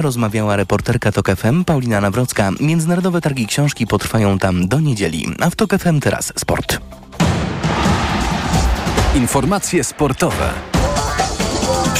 Rozmawiała reporterka TOK FM Paulina Nawrocka. Międzynarodowe targi książki potrwają tam do niedzieli. A w TOK FM teraz sport. Informacje sportowe.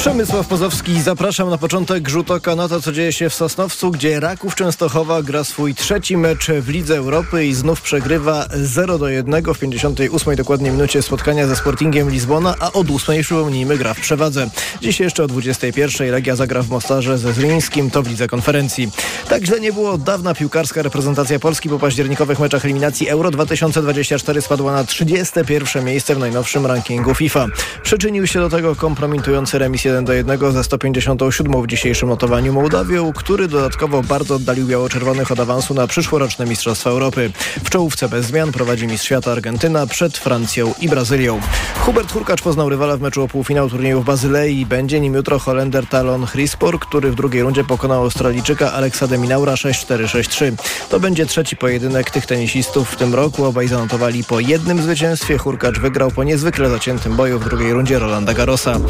Przemysław Pozowski, zapraszam na początek rzut oka na to, co dzieje się w Sosnowcu, gdzie Raków Częstochowa gra swój trzeci mecz w Lidze Europy i znów przegrywa 0 do 1 w 58 dokładnie minucie spotkania ze Sportingiem Lizbona, a od 8 przypomnijmy gra w przewadze. Dziś jeszcze o 21 Legia zagra w Mostarze ze Zrińskim, to w Lidze Konferencji. Tak źle nie było od dawna piłkarska reprezentacja Polski po październikowych meczach eliminacji Euro 2024 spadła na 31 miejsce w najnowszym rankingu FIFA. Przyczynił się do tego kompromitujący remis 1 do 1 ze 157 w dzisiejszym notowaniu Mołdawią, który dodatkowo bardzo oddalił biało-czerwonych od awansu na przyszłoroczne Mistrzostwa Europy. W czołówce bez zmian prowadzi mistrz świata Argentyna przed Francją i Brazylią. Hubert Hurkacz poznał rywala w meczu o półfinał turnieju w Bazylei. Będzie nim jutro Holender Talon Hrispor, który w drugiej rundzie pokonał Australijczyka Aleksa Deminaura 6-4-6-3. To będzie trzeci pojedynek tych tenisistów w tym roku. Obaj zanotowali po jednym zwycięstwie. Hurkacz wygrał po niezwykle zaciętym boju w drugiej rundzie Rolanda Garrosa.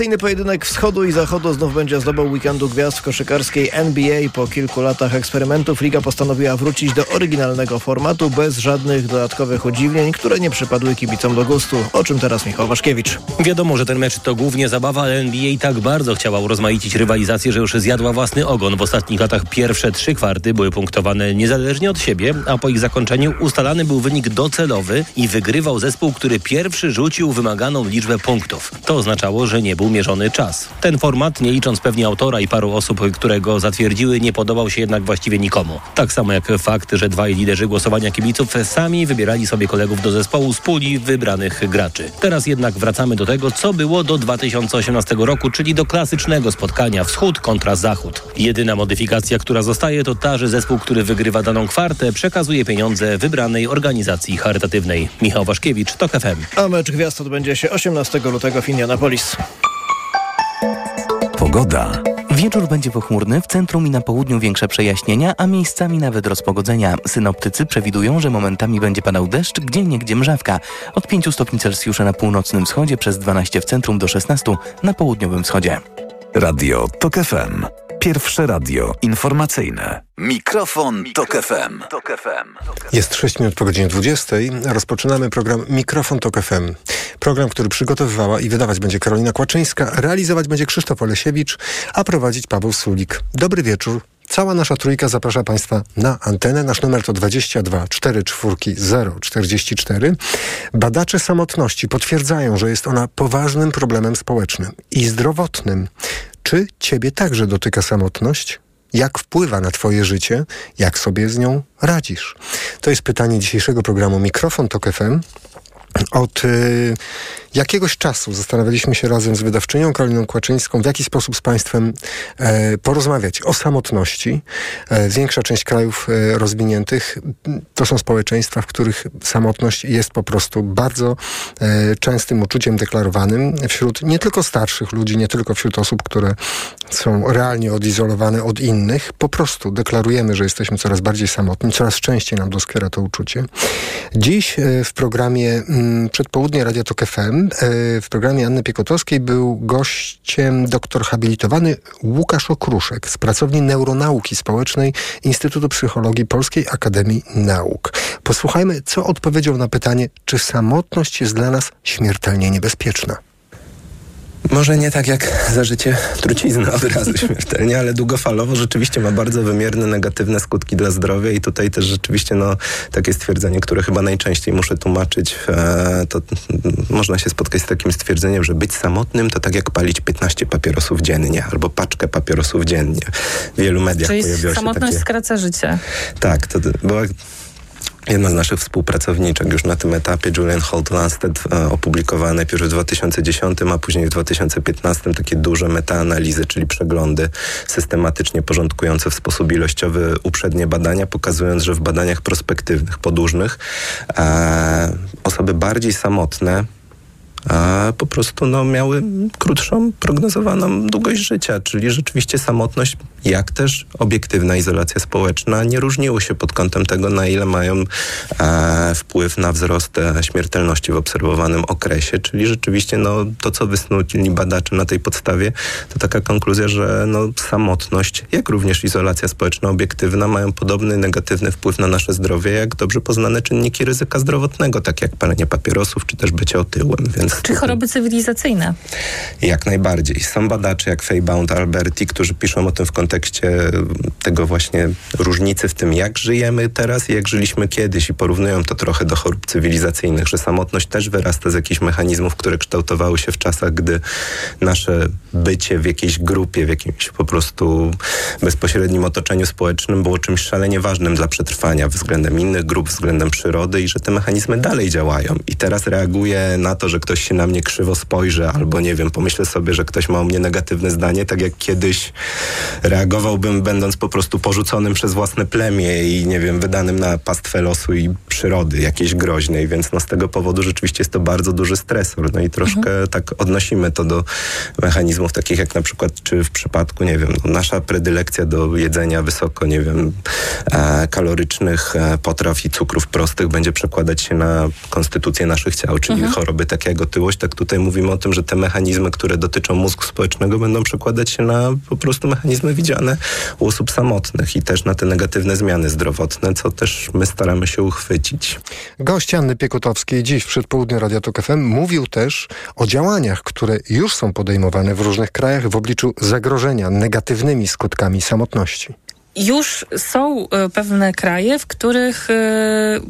Tradycyjny pojedynek wschodu i zachodu znów będzie zdobał weekendu gwiazd w koszykarskiej NBA. Po kilku latach eksperymentów liga postanowiła wrócić do oryginalnego formatu bez żadnych dodatkowych udziwnień, które nie przypadły kibicom do gustu. O czym teraz Michał Waszkiewicz. Wiadomo, że ten mecz to głównie zabawa, ale NBA tak bardzo chciała urozmaicić rywalizację, że już zjadła własny ogon. W ostatnich latach pierwsze trzy kwarty były punktowane niezależnie od siebie, a po ich zakończeniu ustalany był wynik docelowy i wygrywał zespół, który pierwszy rzucił wymaganą liczbę punktów. To oznaczało, że nie był mierzony czas. Ten format, nie licząc pewnie autora i paru osób, które go zatwierdziły, nie podobał się jednak właściwie nikomu. Tak samo jak fakt, że dwaj liderzy głosowania kibiców sami wybierali sobie kolegów do zespołu z puli wybranych graczy. Teraz jednak wracamy do tego, co było do 2018 roku, czyli do klasycznego spotkania wschód kontra zachód. Jedyna modyfikacja, która zostaje, to ta, że zespół, który wygrywa daną kwartę, przekazuje pieniądze wybranej organizacji charytatywnej. Michał Waszkiewicz, TOK FM. A mecz gwiazd odbędzie się 18 lutego w Indianapolis. Pogoda. Wieczór będzie pochmurny, w centrum i na południu większe przejaśnienia, a miejscami nawet rozpogodzenia. Synoptycy przewidują, że momentami będzie padał deszcz, gdzie niegdzie mrzawka. Od 5 stopni Celsjusza na północnym wschodzie, przez 12 w centrum do 16 na południowym wschodzie. Radio TOK FM. Pierwsze radio informacyjne. Mikrofon, Tok FM. Jest 6 minut po godzinie 20. Rozpoczynamy program Mikrofon Tok FM. Program, który przygotowywała i wydawać będzie Karolina Kłaczyńska, realizować będzie Krzysztof Olesiewicz, a prowadzić Paweł Sulik. Dobry wieczór. Cała nasza trójka zaprasza Państwa na antenę. Nasz numer to 22 44 044. Badacze samotności potwierdzają, że jest ona poważnym problemem społecznym i zdrowotnym. Czy Ciebie także dotyka samotność? Jak wpływa na Twoje życie? Jak sobie z nią radzisz? To jest pytanie dzisiejszego programu Mikrofon Tok FM. Od y, jakiegoś czasu zastanawialiśmy się razem z wydawczynią Karoliną Kłaczyńską, w jaki sposób z Państwem e, porozmawiać o samotności. E, większa część krajów e, rozwiniętych to są społeczeństwa, w których samotność jest po prostu bardzo częstym uczuciem deklarowanym wśród nie tylko starszych ludzi, nie tylko wśród osób, które są realnie odizolowane od innych. Po prostu deklarujemy, że jesteśmy coraz bardziej samotni, coraz częściej nam doskwiera to uczucie. Dziś w programie m, Przedpołudnie Radia Tok FM w programie Anny Piekotowskiej był gościem doktor habilitowany Łukasz Okruszek z pracowni Neuronauki Społecznej Instytutu Psychologii Polskiej Akademii Nauk. Posłuchajmy, co odpowiedział na pytanie, czy samotność jest dla nas śmiertelnie niebezpieczna. Może nie tak jak za życie trucizna od razu śmiertelnie, ale długofalowo rzeczywiście ma bardzo wymierne negatywne skutki dla zdrowia i tutaj też rzeczywiście no, takie stwierdzenie, które chyba najczęściej muszę tłumaczyć, e, to można się spotkać z takim stwierdzeniem, że być samotnym to tak jak palić 15 papierosów dziennie albo paczkę papierosów dziennie. W wielu mediach Czyli pojawiło się samotność takie... skraca życie. Tak, to była Jedna z naszych współpracowniczek już na tym etapie, Julian Holt Lansted, e, opublikowała w 2010, a później w 2015 takie duże metaanalizy, czyli przeglądy systematycznie porządkujące w sposób ilościowy uprzednie badania, pokazując, że w badaniach prospektywnych, podłużnych, e, osoby bardziej samotne po prostu no, miały krótszą prognozowaną długość życia, czyli rzeczywiście samotność, jak też obiektywna izolacja społeczna nie różniły się pod kątem tego, na ile mają e, wpływ na wzrost e, śmiertelności w obserwowanym okresie, czyli rzeczywiście no, to, co wysnuli badacze na tej podstawie, to taka konkluzja, że no, samotność, jak również izolacja społeczna obiektywna mają podobny negatywny wpływ na nasze zdrowie, jak dobrze poznane czynniki ryzyka zdrowotnego, tak jak palenie papierosów, czy też bycie otyłym. Więc Czy choroby cywilizacyjne? Jak najbardziej. Są badacze jak Feybound, Alberti, którzy piszą o tym w kontekście tego właśnie różnicy w tym, jak żyjemy teraz i jak żyliśmy kiedyś i porównują to trochę do chorób cywilizacyjnych, że samotność też wyrasta z jakichś mechanizmów, które kształtowały się w czasach, gdy nasze bycie w jakiejś grupie, w jakimś po prostu bezpośrednim otoczeniu społecznym było czymś szalenie ważnym dla przetrwania względem innych grup, względem przyrody i że te mechanizmy dalej działają. I teraz reaguję na to, że ktoś się na mnie krzywo spojrzy albo nie wiem, pomyślę sobie, że ktoś ma o mnie negatywne zdanie, tak jak kiedyś reagowałbym będąc po prostu porzuconym przez własne plemię i nie wiem, wydanym na pastwę losu i przyrody jakiejś groźnej, więc no z tego powodu rzeczywiście jest to bardzo duży stresor. No i troszkę mhm. tak odnosimy to do mechanizmów takich jak na przykład, czy w przypadku, nie wiem, no nasza predylekcja do jedzenia wysoko, nie wiem, e, kalorycznych e, potraw i cukrów prostych będzie przekładać się na konstytucję naszych ciał, czyli mhm. choroby takie jak otyłość, tak tutaj mówimy o tym, że te mechanizmy, które dotyczą mózgu społecznego będą przekładać się na po prostu mechanizmy widziane u osób samotnych i też na te negatywne zmiany zdrowotne, co też my staramy się uchwycić. Gość Anny Piekutowskiej dziś w przedpołudniu Radia Tok FM mówił też o działaniach, które już są podejmowane w różnych krajach w obliczu zagrożenia negatywnymi skutkami samotności już są e, pewne kraje, w których e,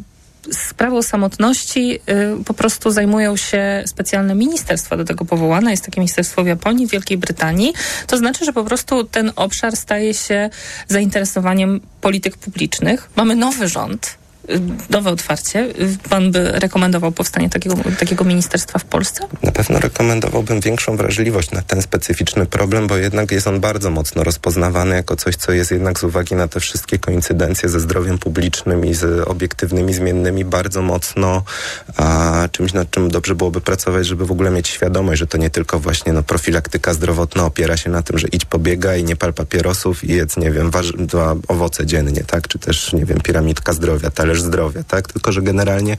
sprawą samotności y, po prostu zajmują się specjalne ministerstwa do tego powołane. Jest takie ministerstwo w Japonii, w Wielkiej Brytanii. To znaczy, że po prostu ten obszar staje się zainteresowaniem polityk publicznych. Mamy nowy rząd, nowe otwarcie. Pan by rekomendował powstanie takiego, takiego ministerstwa w Polsce? Na pewno rekomendowałbym większą wrażliwość na ten specyficzny problem, bo jednak jest on bardzo mocno rozpoznawany jako coś, co jest jednak z uwagi na te wszystkie koincydencje ze zdrowiem publicznym i z obiektywnymi zmiennymi bardzo mocno a, czymś, nad czym dobrze byłoby pracować, żeby w ogóle mieć świadomość, że to nie tylko właśnie no, profilaktyka zdrowotna opiera się na tym, że idź pobiega i nie pal papierosów i jedz, nie wiem, dwa owoce dziennie, tak? Czy też, nie wiem, piramidka zdrowia, talerz zdrowia, tak? Tylko, że generalnie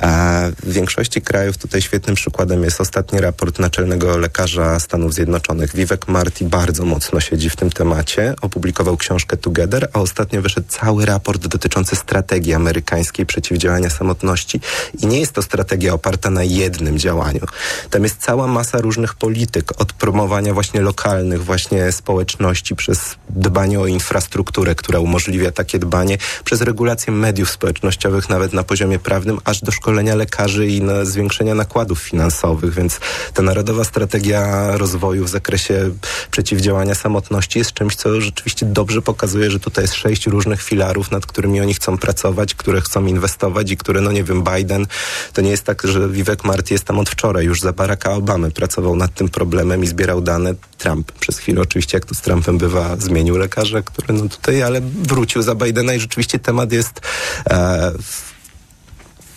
a, w większości krajów tutaj świetnym przykładem jest ostatni raport naczelnego lekarza Stanów Zjednoczonych. Vivek Marty bardzo mocno siedzi w tym temacie. Opublikował książkę Together, a ostatnio wyszedł cały raport dotyczący strategii amerykańskiej przeciwdziałania samotności. I nie jest to strategia oparta na jednym działaniu. Tam jest cała masa różnych polityk, od promowania właśnie lokalnych, właśnie społeczności, przez dbanie o infrastrukturę, która umożliwia takie dbanie, przez regulację mediów społecznościowych, nawet na poziomie prawnym, aż do szkolenia lekarzy i na zwiększenia nakładów finansowych. Więc ta Narodowa Strategia Rozwoju w zakresie przeciwdziałania samotności jest czymś, co rzeczywiście dobrze pokazuje, że tutaj jest sześć różnych filarów, nad którymi oni chcą pracować, które chcą inwestować i które, no nie wiem, Biden, to nie jest tak, że Vivek Marty jest tam od wczoraj, już za Baracka Obamy pracował nad tym problemem i zbierał dane. Trump przez chwilę oczywiście, jak to z Trumpem bywa, zmienił lekarza, który no tutaj, ale wrócił za Bidena i rzeczywiście temat jest e, w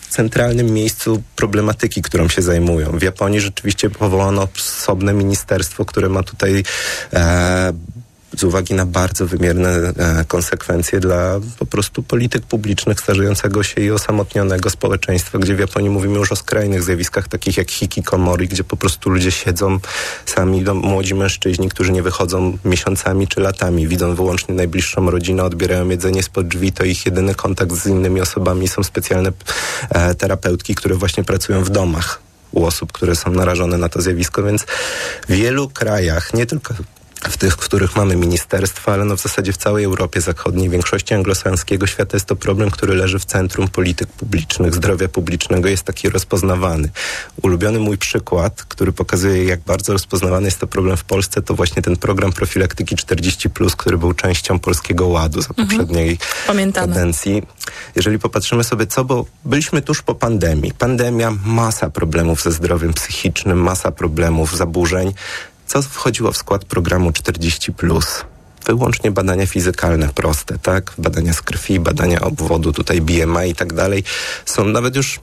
centralnym miejscu problematyki, którą się zajmują. W Japonii rzeczywiście powołano osobne ministerstwo, które ma tutaj e, z uwagi na bardzo wymierne e, konsekwencje dla po prostu polityk publicznych starzejącego się i osamotnionego społeczeństwa, gdzie w Japonii mówimy już o skrajnych zjawiskach takich jak hikikomori, gdzie po prostu ludzie siedzą sami, no, młodzi mężczyźni, którzy nie wychodzą miesiącami czy latami, widzą wyłącznie najbliższą rodzinę, odbierają jedzenie spod drzwi, to ich jedyny kontakt z innymi osobami są specjalne e, terapeutki, które właśnie pracują w domach u osób, które są narażone na to zjawisko, więc w wielu krajach, nie tylko w tych, w których mamy ministerstwa, ale no w zasadzie w całej Europie Zachodniej, większości anglosaskiego świata jest to problem, który leży w centrum polityk publicznych, zdrowia publicznego, jest taki rozpoznawany. Ulubiony mój przykład, który pokazuje, jak bardzo rozpoznawany jest to problem w Polsce, to właśnie ten program profilaktyki 40+, który był częścią Polskiego Ładu za mhm. poprzedniej mhm. kadencji. Jeżeli popatrzymy sobie co, bo byliśmy tuż po pandemii. Pandemia, masa problemów ze zdrowiem psychicznym, masa problemów, zaburzeń. Co wchodziło w skład programu 40? Wyłącznie badania fizykalne proste, tak? Badania z krwi, badania obwodu, tutaj BMI i tak dalej. Są nawet już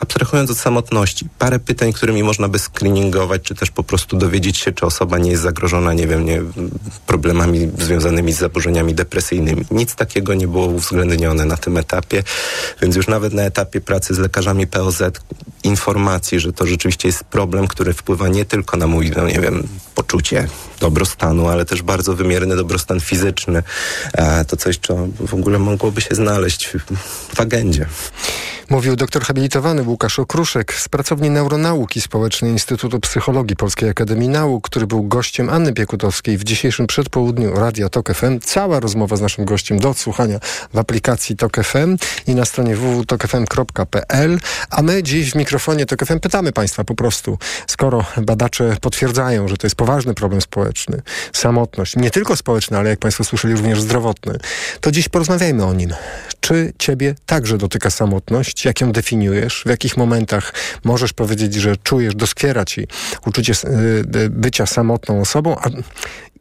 abstrahując od samotności, parę pytań, którymi można by screeningować, czy też po prostu dowiedzieć się, czy osoba nie jest zagrożona, nie wiem, nie, problemami związanymi z zaburzeniami depresyjnymi. Nic takiego nie było uwzględnione na tym etapie, więc już nawet na etapie pracy z lekarzami POZ informacji, że to rzeczywiście jest problem, który wpływa nie tylko na mój, no nie wiem, poczucie dobrostanu, ale też bardzo wymierny dobrostan fizyczny. To coś, co w ogóle mogłoby się znaleźć w agendzie. Mówił doktor habilitowany Łukasz Okruszek z pracowni Neuronauki Społecznej Instytutu Psychologii Polskiej Akademii Nauk, który był gościem Anny Piekutowskiej w dzisiejszym przedpołudniu Radia Tok FM. Cała rozmowa z naszym gościem do odsłuchania w aplikacji Tok FM i na stronie www.tokfm.pl. A my dziś w mikrofonie Tok FM pytamy Państwa po prostu, skoro badacze potwierdzają, że to jest poważny problem społeczny, samotność, nie tylko społeczna, ale jak Państwo słyszeli również zdrowotny, to dziś porozmawiajmy o nim. Czy Ciebie także dotyka samotność? jak ją definiujesz, w jakich momentach możesz powiedzieć, że czujesz, doskwiera ci uczucie y, bycia samotną osobą, a,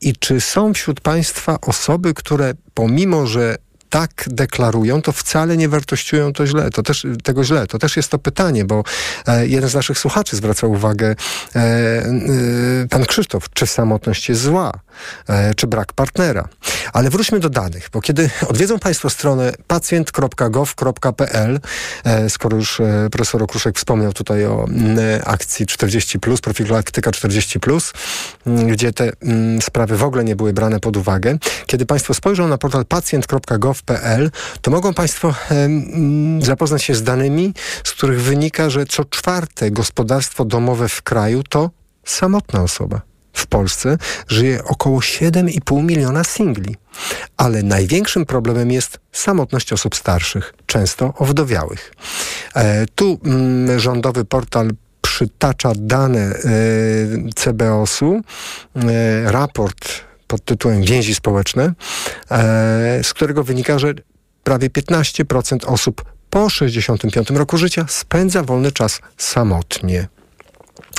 i czy są wśród Państwa osoby, które pomimo, że tak deklarują, to wcale nie wartościują to źle, to też, tego źle. To też jest to pytanie, bo e, jeden z naszych słuchaczy zwracał uwagę, e, e, pan Krzysztof, czy samotność jest zła, czy brak partnera. Ale wróćmy do danych, bo kiedy odwiedzą Państwo stronę pacjent.gov.pl, e, skoro już e, profesor Okruszek wspomniał tutaj o akcji 40+, profilaktyka 40+, gdzie te sprawy w ogóle nie były brane pod uwagę, kiedy Państwo spojrzą na portal pacjent.gov to mogą Państwo zapoznać się z danymi, z których wynika, że co czwarte gospodarstwo domowe w kraju to samotna osoba. W Polsce żyje około 7,5 miliona singli. Ale największym problemem jest samotność osób starszych, często owdowiałych. E, tu mm, rządowy portal przytacza dane e, CBOS-u, e, raport pod tytułem Więzi społeczne, e, z którego wynika, że prawie 15% osób po 65 roku życia spędza wolny czas samotnie.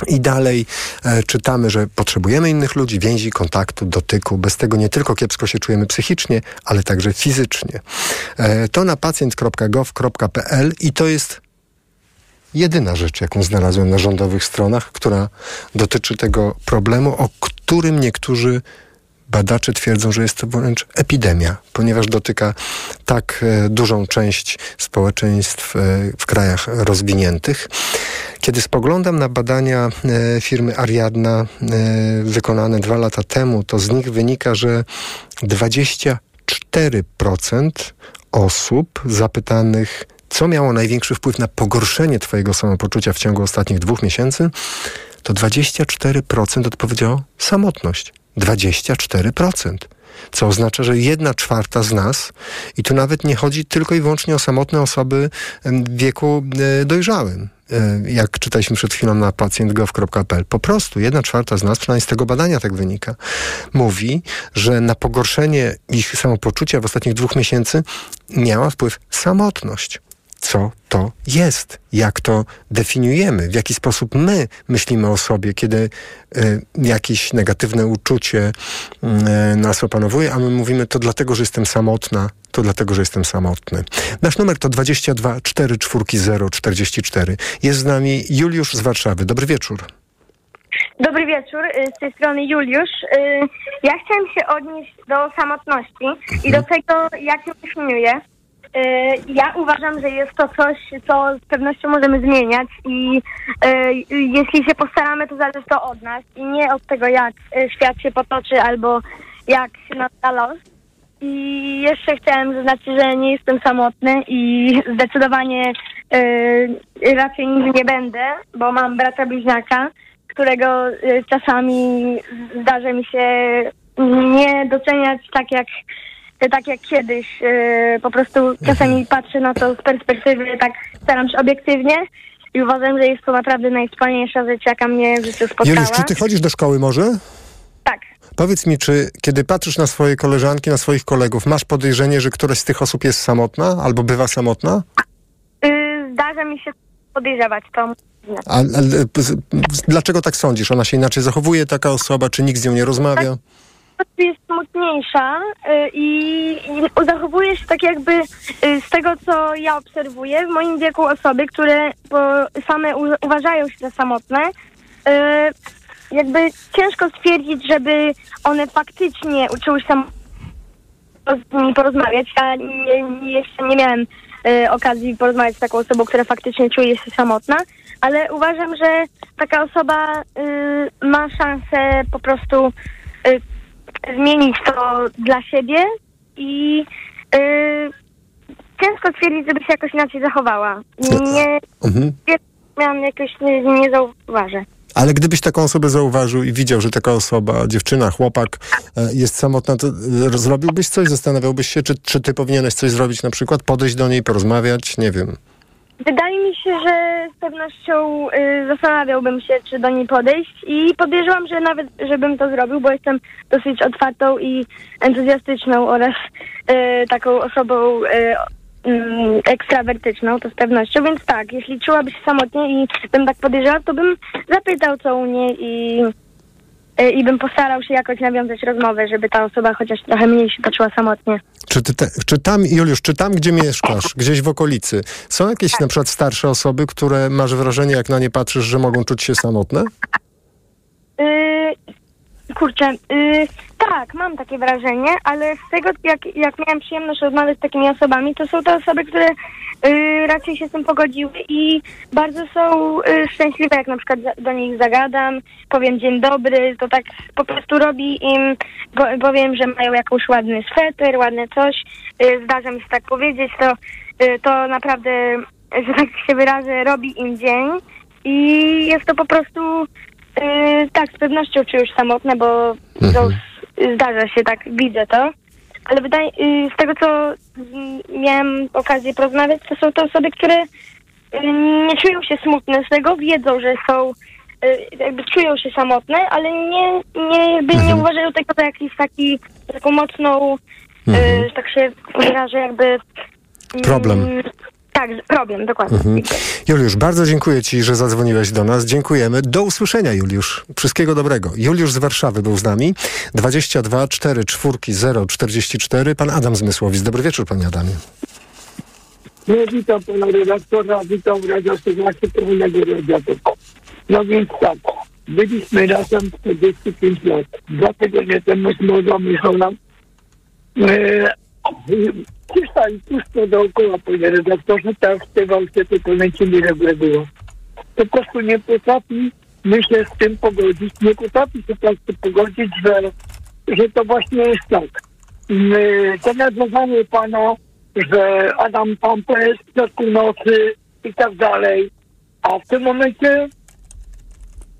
I dalej e, czytamy, że potrzebujemy innych ludzi, więzi, kontaktu, dotyku. Bez tego nie tylko kiepsko się czujemy psychicznie, ale także fizycznie. E, to na pacjent.gov.pl i to jest jedyna rzecz, jaką znalazłem na rządowych stronach, która dotyczy tego problemu, o którym niektórzy Badacze twierdzą, że jest to wręcz epidemia, ponieważ dotyka tak e, dużą część społeczeństw e, w krajach rozwiniętych. Kiedy spoglądam na badania e, firmy Ariadna wykonane dwa lata temu, to z nich wynika, że 24% osób zapytanych co miało największy wpływ na pogorszenie Twojego samopoczucia w ciągu ostatnich dwóch miesięcy, to 24% odpowiedziało samotność. 24%. Co oznacza, że jedna czwarta z nas, i tu nawet nie chodzi tylko i wyłącznie o samotne osoby w wieku e, dojrzałym, e, jak czytaliśmy przed chwilą na pacjentgov.pl. Po prostu jedna czwarta z nas, przynajmniej z tego badania tak wynika, mówi, że na pogorszenie ich samopoczucia w ostatnich dwóch miesięcy miała wpływ samotność co to jest, jak to definiujemy, w jaki sposób my myślimy o sobie, kiedy y, jakieś negatywne uczucie y, nas opanowuje, a my mówimy to dlatego, że jestem samotna, to dlatego, że jestem samotny. Nasz numer to 22 440 44. Jest z nami Juliusz z Warszawy. Dobry wieczór. Dobry wieczór, z tej strony Juliusz. Ja chciałem się odnieść do samotności i do tego, jak ją definiuję. Y, ja uważam, że jest to coś, co z pewnością możemy zmieniać i y, jeśli się postaramy, to zależy to od nas i nie od tego, jak y, świat się potoczy albo jak się nada los. I jeszcze chciałem zaznaczyć, że nie jestem samotny i zdecydowanie raczej nigdy nie będę, bo mam brata bliźniaka, którego czasami zdarza mi się nie doceniać tak jak tak jak kiedyś. Yy, po prostu czasami mhm. patrzę na to z perspektywy, tak staram się obiektywnie i uważam, że jest to naprawdę najwspanialsza rzecz, jaka mnie w życiu spotkała. Juliusz, czy ty chodzisz do szkoły może? Tak. Powiedz mi, czy kiedy patrzysz na swoje koleżanki, na swoich kolegów, masz podejrzenie, że któraś z tych osób jest samotna albo bywa samotna? Yy, zdarza mi się podejrzewać to. A, a, dlaczego tak sądzisz? Ona się inaczej zachowuje, taka osoba, czy nikt z nią nie rozmawia? Tak jest smutniejsza y, i, i zachowuje się tak jakby y, z tego, co ja obserwuję, w moim wieku osoby, które same uważają się za samotne, y, jakby ciężko stwierdzić, żeby one faktycznie uczyły się z nimi porozmawiać. Ja nie, jeszcze nie miałem okazji porozmawiać z taką osobą, która faktycznie czuje się samotna, ale uważam, że taka osoba ma szansę po prostu zmienić to dla siebie i y, ciężko stwierdzić, żeby się jakoś inaczej zachowała. Nie, Mhm. miałam jakoś, nie, nie zauważę. Ale gdybyś taką osobę zauważył i widział, że taka osoba, dziewczyna, chłopak e, jest samotna, to zrobiłbyś coś? Zastanawiałbyś się, czy, czy ty powinieneś coś zrobić na przykład? Podejść do niej, porozmawiać? Nie wiem. Wydaje mi się, że z pewnością y, zastanawiałbym się, czy do niej podejść i podejrzewam, że nawet, żebym to zrobił, bo jestem dosyć otwartą i entuzjastyczną oraz y, taką osobą y, mm, ekstrawertyczną, to z pewnością, więc tak, jeśli czułaby się samotnie i bym tak podejrzewał, to bym zapytał co u niej i, i bym postarał się jakoś nawiązać rozmowę, żeby ta osoba chociaż trochę mniej się poczuła samotnie. Czy, ty te, czy tam, Juliusz, czy tam, gdzie mieszkasz, gdzieś w okolicy, są jakieś na przykład starsze osoby, które masz wrażenie, jak na nie patrzysz, że mogą czuć się samotne? Yy, kurczę, yy, tak, mam takie wrażenie, ale z tego, jak, jak miałam przyjemność rozmawiać z takimi osobami, to są to osoby, które yy, raczej się z tym pogodziły i bardzo są yy, szczęśliwe, jak na przykład do nich zagadam, powiem dzień dobry, to tak po prostu robi im, po, powiem, że mają jakąś ładny sweter, ładne coś, yy, zdarza mi się tak powiedzieć, to, yy, to naprawdę, że tak się wyrażę, robi im dzień i jest to po prostu Yy, tak, z pewnością czuję już samotne, bo to zdarza się, tak, widzę to. Ale wydaje, yy, z tego, co mm, miałem okazję porozmawiać, to są to osoby, które yy, nie czują się smutne z tego, wiedzą, że są, yy, jakby czują się samotne, ale nie, nie, jakby nie uważają tego za jakiś taki, taką mocną, yy, że tak się wyrażę, jakby... mm, Problem. Tak, problem, dokładnie. Juliusz, bardzo dziękuję Ci, że zadzwoniłeś do nas. Dziękujemy. Do usłyszenia, Juliusz. Wszystkiego dobrego. Juliusz z Warszawy był z nami. 22 4 4 0 44. Pan Adam Zmysłowic. Dobry wieczór, Panie Adamie. No witam pana redaktora, witam radiosłuchaczy pełnego radiatora. No więc tak, byliśmy razem 45 lat. Dwa tygodnie temu z Michała e, Puszczali puszczą dookoła, panie redaktorze, tak śpiewał się, tylko lęcimy jak było. Po prostu nie potrafi my się z tym pogodzić, nie potrafi się po prostu pogodzić, że, że to właśnie jest tak. My, to nazywanie pana, że Adam Pampes w środku nocy i tak dalej, a w tym momencie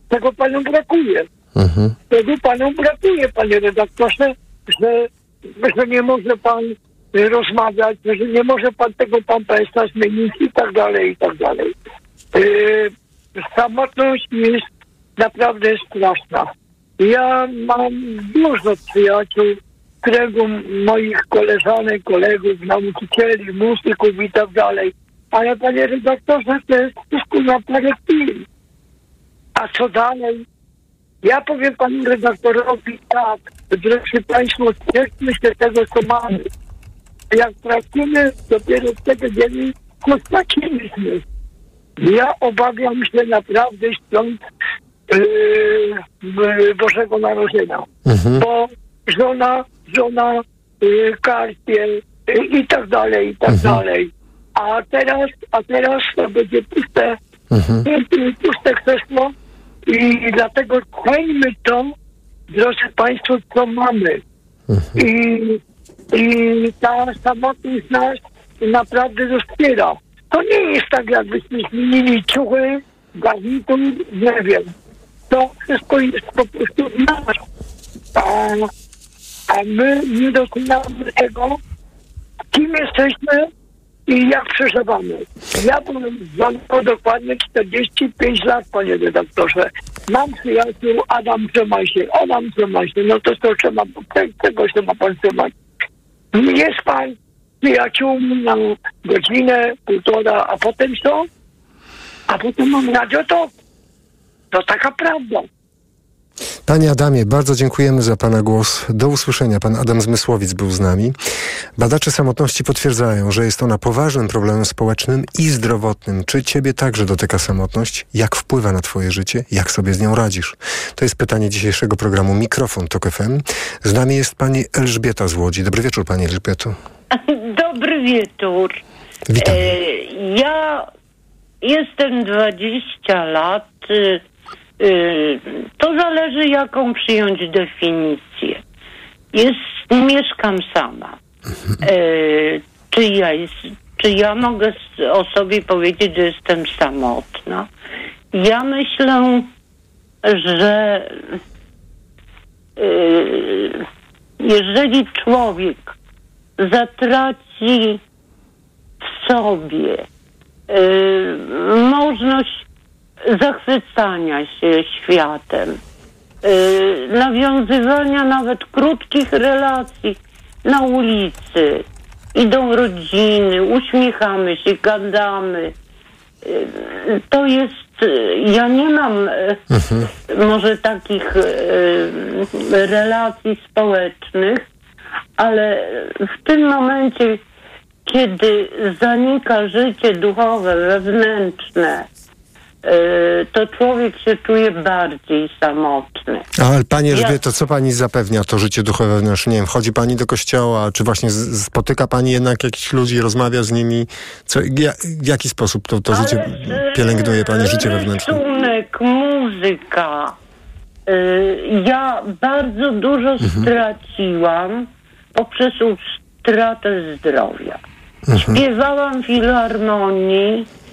tego panu brakuje. Mhm. Tego panu brakuje, panie redaktorze, że, że nie może pan y, rozmawiać, że nie może pan tego pampesa zmienić i tak dalej, i tak dalej. Yy, samotność jest naprawdę straszna. Ja mam dużo przyjaciół, kręgu moich koleżanek, kolegów, nauczycieli, muzyków i tak dalej. Ale panie redaktorze, to jest wszystko na parę chwil. A co dalej? Ja powiem panu redaktorowi tak, drodzy państwo, cieszmy się tego, co mamy. Jak tracimy, dopiero wtedy wiemy, co straciliśmy. Ja obawiam się naprawdę świąt yy, Bożego Narodzenia, Mhm. bo żona, żona, yy, karpie yy, i tak dalej, i tak dalej. A teraz, a teraz to będzie puste, Mhm. puste krzesło i dlatego ceńmy to, drodzy Państwo, co mamy. I, I ta samotność nas naprawdę rozpiera. To nie jest tak, jakbyśmy zmienili ciuchy, garnitur, nie wiem. To wszystko jest po prostu w nas. A, a my nie dokonamy tego, kim jesteśmy i jak przeżywamy. Ja dzwonko dokładnie 45 lat, panie redaktorze. Mam przyjaciół Adam trzymaj się, Adam trzymaj się, no to co trzeba, tego się ma pan trzymać. Jest pan przyjaciółmi na godzinę, półtora, a potem co? A potem mam radio to. To taka prawda. Panie Adamie, bardzo dziękujemy za Pana głos. Do usłyszenia. Pan Adam Zmysłowic był z nami. Badacze samotności potwierdzają, że jest ona poważnym problemem społecznym i zdrowotnym. Czy Ciebie także dotyka samotność? Jak wpływa na Twoje życie? Jak sobie z nią radzisz? To jest pytanie dzisiejszego programu Mikrofon Tok FM. Z nami jest Pani Elżbieta z Łodzi. Dobry wieczór Pani Elżbieto. Dobry wieczór. Witam. E, ja jestem 20 lat. Y, y, To zależy, jaką przyjąć definicję. Jest, mieszkam sama. E, czy, ja jest, czy ja mogę o sobie powiedzieć, że jestem samotna? Ja myślę, że y, jeżeli człowiek zatraci w sobie y, możliwość zachwycania się światem, y, nawiązywania nawet krótkich relacji na ulicy. Idą rodziny, uśmiechamy się, gadamy. Y, To jest, y, ja nie mam y, może takich y, relacji społecznych, ale w tym momencie, kiedy zanika życie duchowe, wewnętrzne, to człowiek się czuje bardziej samotny. Ale Pani Elżbieto, co Pani zapewnia to życie duchowe wewnętrzne? Nie wiem, chodzi Pani do kościoła, czy właśnie spotyka Pani jednak jakichś ludzi, rozmawia z nimi? Co, ja, w jaki sposób to, to życie Ale, y, pielęgnuje Pani życie wewnętrzne? Rysunek, muzyka. Y, Ja bardzo dużo Mhm. straciłam poprzez utratę zdrowia. Mhm. Śpiewałam w filharmonii y,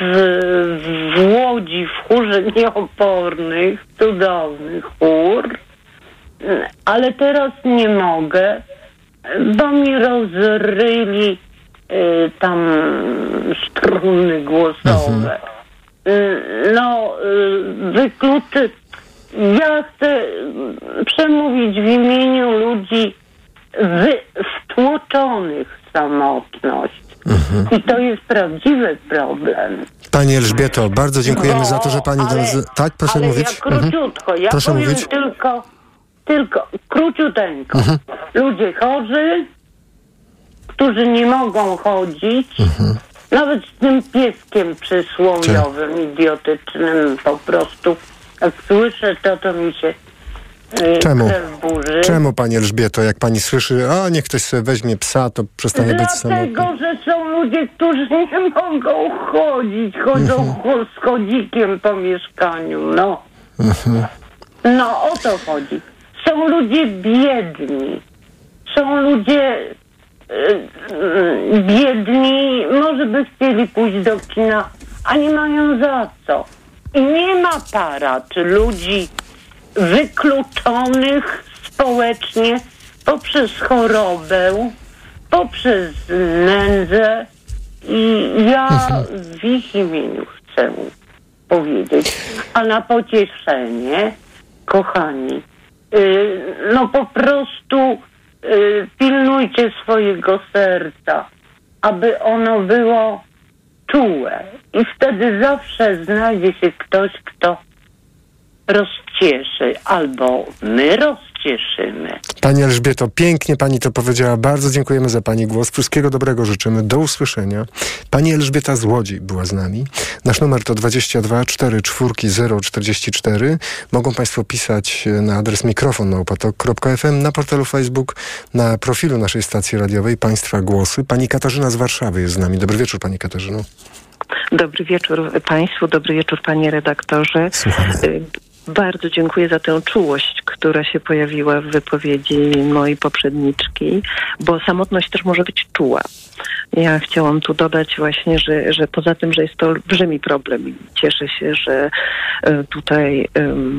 w, w Łodzi, w chórze nieopornych, cudowny chór, ale teraz nie mogę, bo mi rozryli y, tam struny głosowe. Y, No, y, wykluczy. Ja chcę przemówić w imieniu ludzi wy, wtłoczonych w samotność. I to jest prawdziwy problem. Pani Elżbieto, bardzo dziękujemy za to, że Pani... ale, do- tak, proszę ale mówić. Ja króciutko, ja Proszę powiem mówić. tylko, tylko króciuteńko. Mhm. Ludzie chorzy, którzy nie mogą chodzić, Mhm. nawet z tym pieskiem przysłowiowym, idiotycznym po prostu. Jak słyszę to, to mi się Czemu? krew burzy. Czemu Pani Elżbieto, jak Pani słyszy, a niech ktoś sobie weźmie psa, to przestanie być samotny? Dlatego, że są ludzie, którzy nie mogą chodzić, chodzą Mhm. cho- z chodzikiem po mieszkaniu, no. No, o to chodzi. Są ludzie biedni. Są ludzie y, y, biedni, może by chcieli pójść do kina, a nie mają za co. I nie ma para czy ludzi wykluczonych społecznie poprzez chorobę, poprzez nędzę. I ja w ich imieniu chcę powiedzieć, a na pocieszenie, kochani, y, no po prostu y, pilnujcie swojego serca, aby ono było czułe. I wtedy zawsze znajdzie się ktoś, kto rozcieszy, albo my rozcieszymy. Pani Elżbieto, pięknie Pani to powiedziała. Bardzo dziękujemy za Pani głos. Wszystkiego dobrego życzymy. Do usłyszenia. Pani Elżbieta z Łodzi była z nami. Nasz numer to 22 44 044. Mogą Państwo pisać na adres mikrofon małpatok.fm, na portalu Facebook, na profilu naszej stacji radiowej Państwa Głosy. Pani Katarzyna z Warszawy jest z nami. Dobry wieczór Pani Katarzyno. Dobry wieczór Państwu, dobry wieczór Panie redaktorze. Słuchamy. Bardzo dziękuję za tę czułość, która się pojawiła w wypowiedzi mojej poprzedniczki, bo samotność też może być czuła. Ja chciałam tu dodać właśnie, że, że poza tym, że jest to olbrzymi problem i cieszę się, że e, tutaj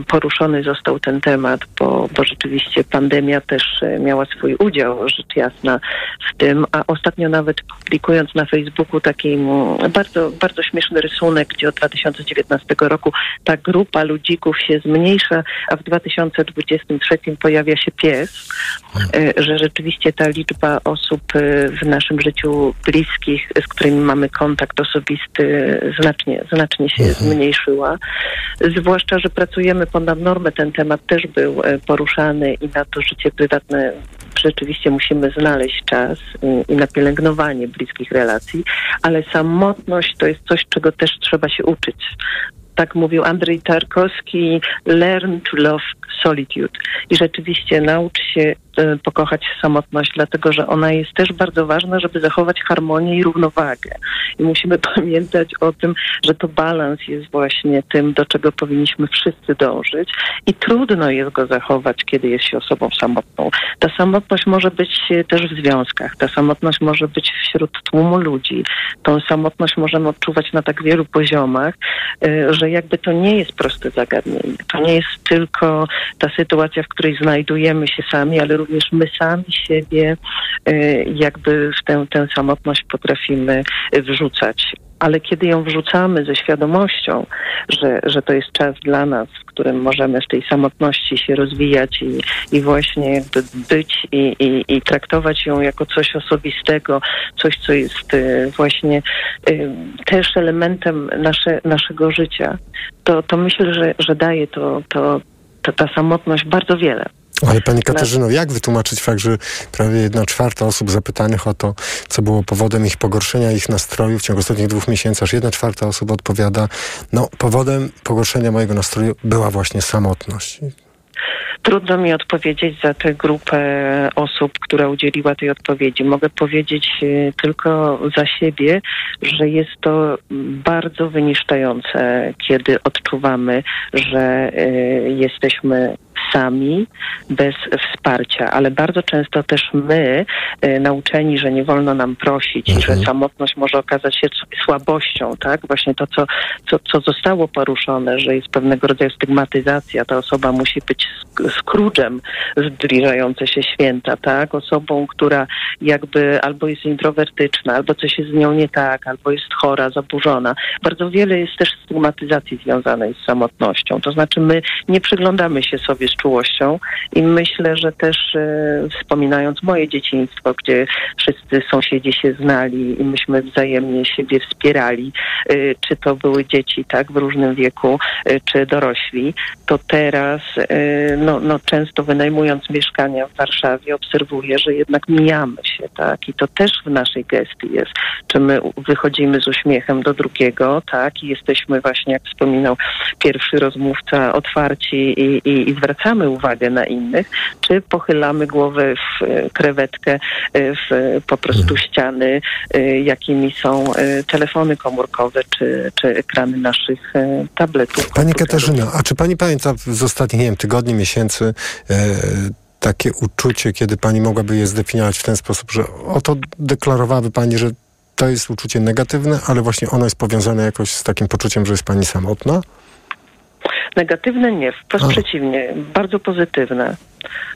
poruszony został ten temat, bo, bo rzeczywiście pandemia też e, miała swój udział, rzecz jasna, w tym, a ostatnio nawet publikując na Facebooku taki bardzo, bardzo śmieszny rysunek, gdzie od 2019 roku ta grupa ludzików się zmniejsza, a w 2023 pojawia się pies, e, że rzeczywiście ta liczba osób w naszym życiu bliskich, z którymi mamy kontakt osobisty, znacznie, znacznie się zmniejszyła. Zwłaszcza, że pracujemy ponad normę, ten temat też był e, poruszany i na to życie prywatne rzeczywiście musimy znaleźć czas i, i na pielęgnowanie bliskich relacji, ale samotność to jest coś, czego też trzeba się uczyć tak mówił Andrzej Tarkowski, learn to love solitude. I rzeczywiście naucz się e, pokochać samotność, dlatego że ona jest też bardzo ważna, żeby zachować harmonię i równowagę. I musimy pamiętać o tym, że to balans jest właśnie tym, do czego powinniśmy wszyscy dążyć i trudno jest go zachować, kiedy jest się osobą samotną. Ta samotność może być też w związkach, ta samotność może być wśród tłumu ludzi. Tą samotność możemy odczuwać na tak wielu poziomach, e, że jakby to nie jest proste zagadnienie. To nie jest tylko ta sytuacja, w której znajdujemy się sami, ale również my sami siebie y, jakby w tę, tę samotność potrafimy wrzucać. Ale kiedy ją wrzucamy ze świadomością, że, że to jest czas dla nas, w którym możemy w tej samotności się rozwijać i, i właśnie jakby być i, i, i traktować ją jako coś osobistego, coś, co jest y, właśnie y, też elementem nasze, naszego życia, to, to myślę, że, że daje to, to, to ta samotność bardzo wiele. Ale Pani Katarzyno, jak wytłumaczyć fakt, że prawie jedna czwarta osób zapytanych o to, co było powodem ich pogorszenia ich nastroju w ciągu ostatnich dwóch miesięcy, aż jedna czwarta osób odpowiada, no powodem pogorszenia mojego nastroju była właśnie samotność. Trudno mi odpowiedzieć za tę grupę osób, która udzieliła tej odpowiedzi. Mogę powiedzieć e, tylko za siebie, że jest to bardzo wyniszczające, kiedy odczuwamy, że e, jesteśmy sami, bez wsparcia, ale bardzo często też my, y, nauczeni, że nie wolno nam prosić, mhm. że samotność może okazać się słabością, tak? Właśnie to, co, co, co zostało poruszone, że jest pewnego rodzaju stygmatyzacja, ta osoba musi być skródżem zbliżające się święta, tak? Osobą, która jakby albo jest introwertyczna, albo coś jest z nią nie tak, albo jest chora, zaburzona. Bardzo wiele jest też stygmatyzacji związanej z samotnością. To znaczy my nie przyglądamy się sobie z czułością i myślę, że też e, wspominając moje dzieciństwo, gdzie wszyscy sąsiedzi się znali i myśmy wzajemnie siebie wspierali, e, czy to były dzieci tak w różnym wieku, e, czy dorośli, to teraz no, no często wynajmując mieszkania w Warszawie obserwuję, że jednak mijamy się, tak? I to też w naszej gestii jest. Czy my wychodzimy z uśmiechem do drugiego, tak? I jesteśmy właśnie, jak wspominał pierwszy rozmówca, otwarci i, i, i zwracamy zwracamy uwagę na innych, czy pochylamy głowę w e, krewetkę, e, w po prostu mhm. ściany, e, jakimi są telefony komórkowe, czy, czy ekrany naszych tabletów. Pani Katarzyna, a czy pani pamięta z ostatnich, nie wiem, tygodni, miesięcy takie uczucie, kiedy pani mogłaby je zdefiniować w ten sposób, że oto deklarowałaby pani, że to jest uczucie negatywne, ale właśnie ono jest powiązane jakoś z takim poczuciem, że jest pani samotna? Negatywne nie, wprost A. przeciwnie, bardzo pozytywne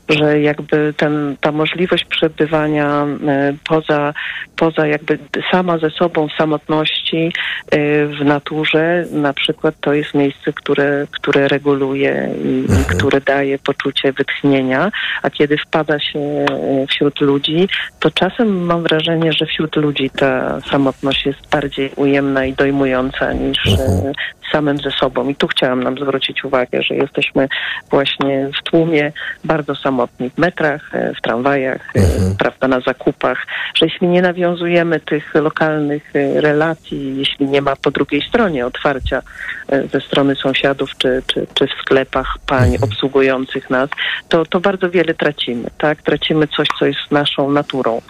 że jakby ten, ta możliwość przebywania e, poza, poza jakby sama ze sobą w samotności e, w naturze, na przykład to jest miejsce, które, które reguluje i, mhm. które daje poczucie wytchnienia, a kiedy wpada się e, wśród ludzi, to czasem mam wrażenie, że wśród ludzi ta samotność jest bardziej ujemna i dojmująca niż mhm. samym ze sobą. I tu chciałam nam zwrócić uwagę, że jesteśmy właśnie w tłumie bardzo samotni w metrach, e, w tramwajach, e, mhm. prawda, na zakupach, że jeśli nie nawiązujemy tych lokalnych e, relacji, jeśli nie ma po drugiej stronie otwarcia ze strony sąsiadów czy, czy, czy w sklepach pań mhm. obsługujących nas, to, to bardzo wiele tracimy, tak? Tracimy coś, co jest naszą naturą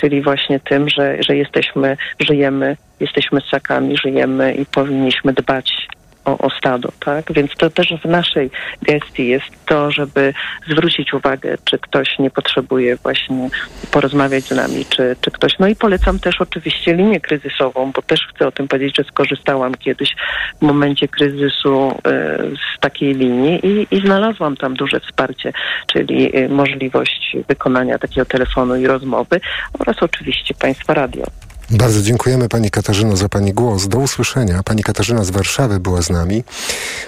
czyli właśnie tym, że, że jesteśmy, żyjemy, jesteśmy ssakami, żyjemy i powinniśmy dbać o, o stado, tak? Więc to też w naszej gestii jest to, żeby zwrócić uwagę, czy ktoś nie potrzebuje właśnie porozmawiać z nami, czy, czy ktoś. No i polecam też oczywiście linię kryzysową, bo też chcę o tym powiedzieć, że skorzystałam kiedyś w momencie kryzysu y, z takiej linii i, i znalazłam tam duże wsparcie, czyli y, możliwość wykonania takiego telefonu i rozmowy oraz oczywiście Państwa radio. Bardzo dziękujemy Pani Katarzyno za Pani głos. Do usłyszenia. Pani Katarzyna z Warszawy była z nami.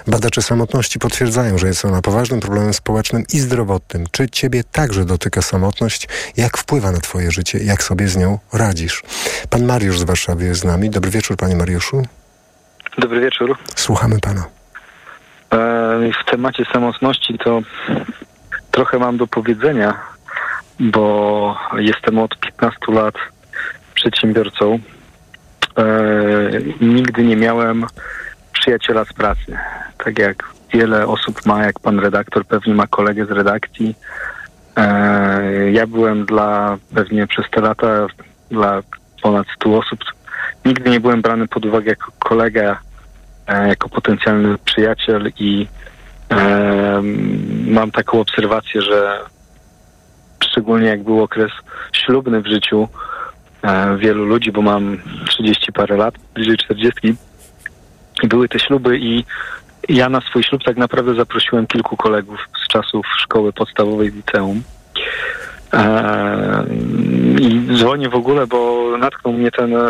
Badacze samotności potwierdzają, że jest ona poważnym problemem społecznym i zdrowotnym. Czy Ciebie także dotyka samotność? Jak wpływa na Twoje życie? Jak sobie z nią radzisz? Pan Mariusz z Warszawy jest z nami. Dobry wieczór Panie Mariuszu. Dobry wieczór. Słuchamy Pana. E, w temacie samotności to trochę mam do powiedzenia, bo jestem od 15 lat przedsiębiorcą. E, nigdy nie miałem przyjaciela z pracy. Tak jak wiele osób ma, jak pan redaktor pewnie ma kolegę z redakcji. E, ja byłem dla pewnie przez te lata dla ponad 100 osób. Nigdy nie byłem brany pod uwagę jako kolega, e, jako potencjalny przyjaciel i e, mam taką obserwację, że szczególnie jak był okres ślubny w życiu, wielu ludzi, bo mam 30 parę lat, bliżej 40. I były te śluby i ja na swój ślub tak naprawdę zaprosiłem kilku kolegów z czasów szkoły podstawowej liceum. E, I dzwonię w ogóle, bo natknął mnie ten e,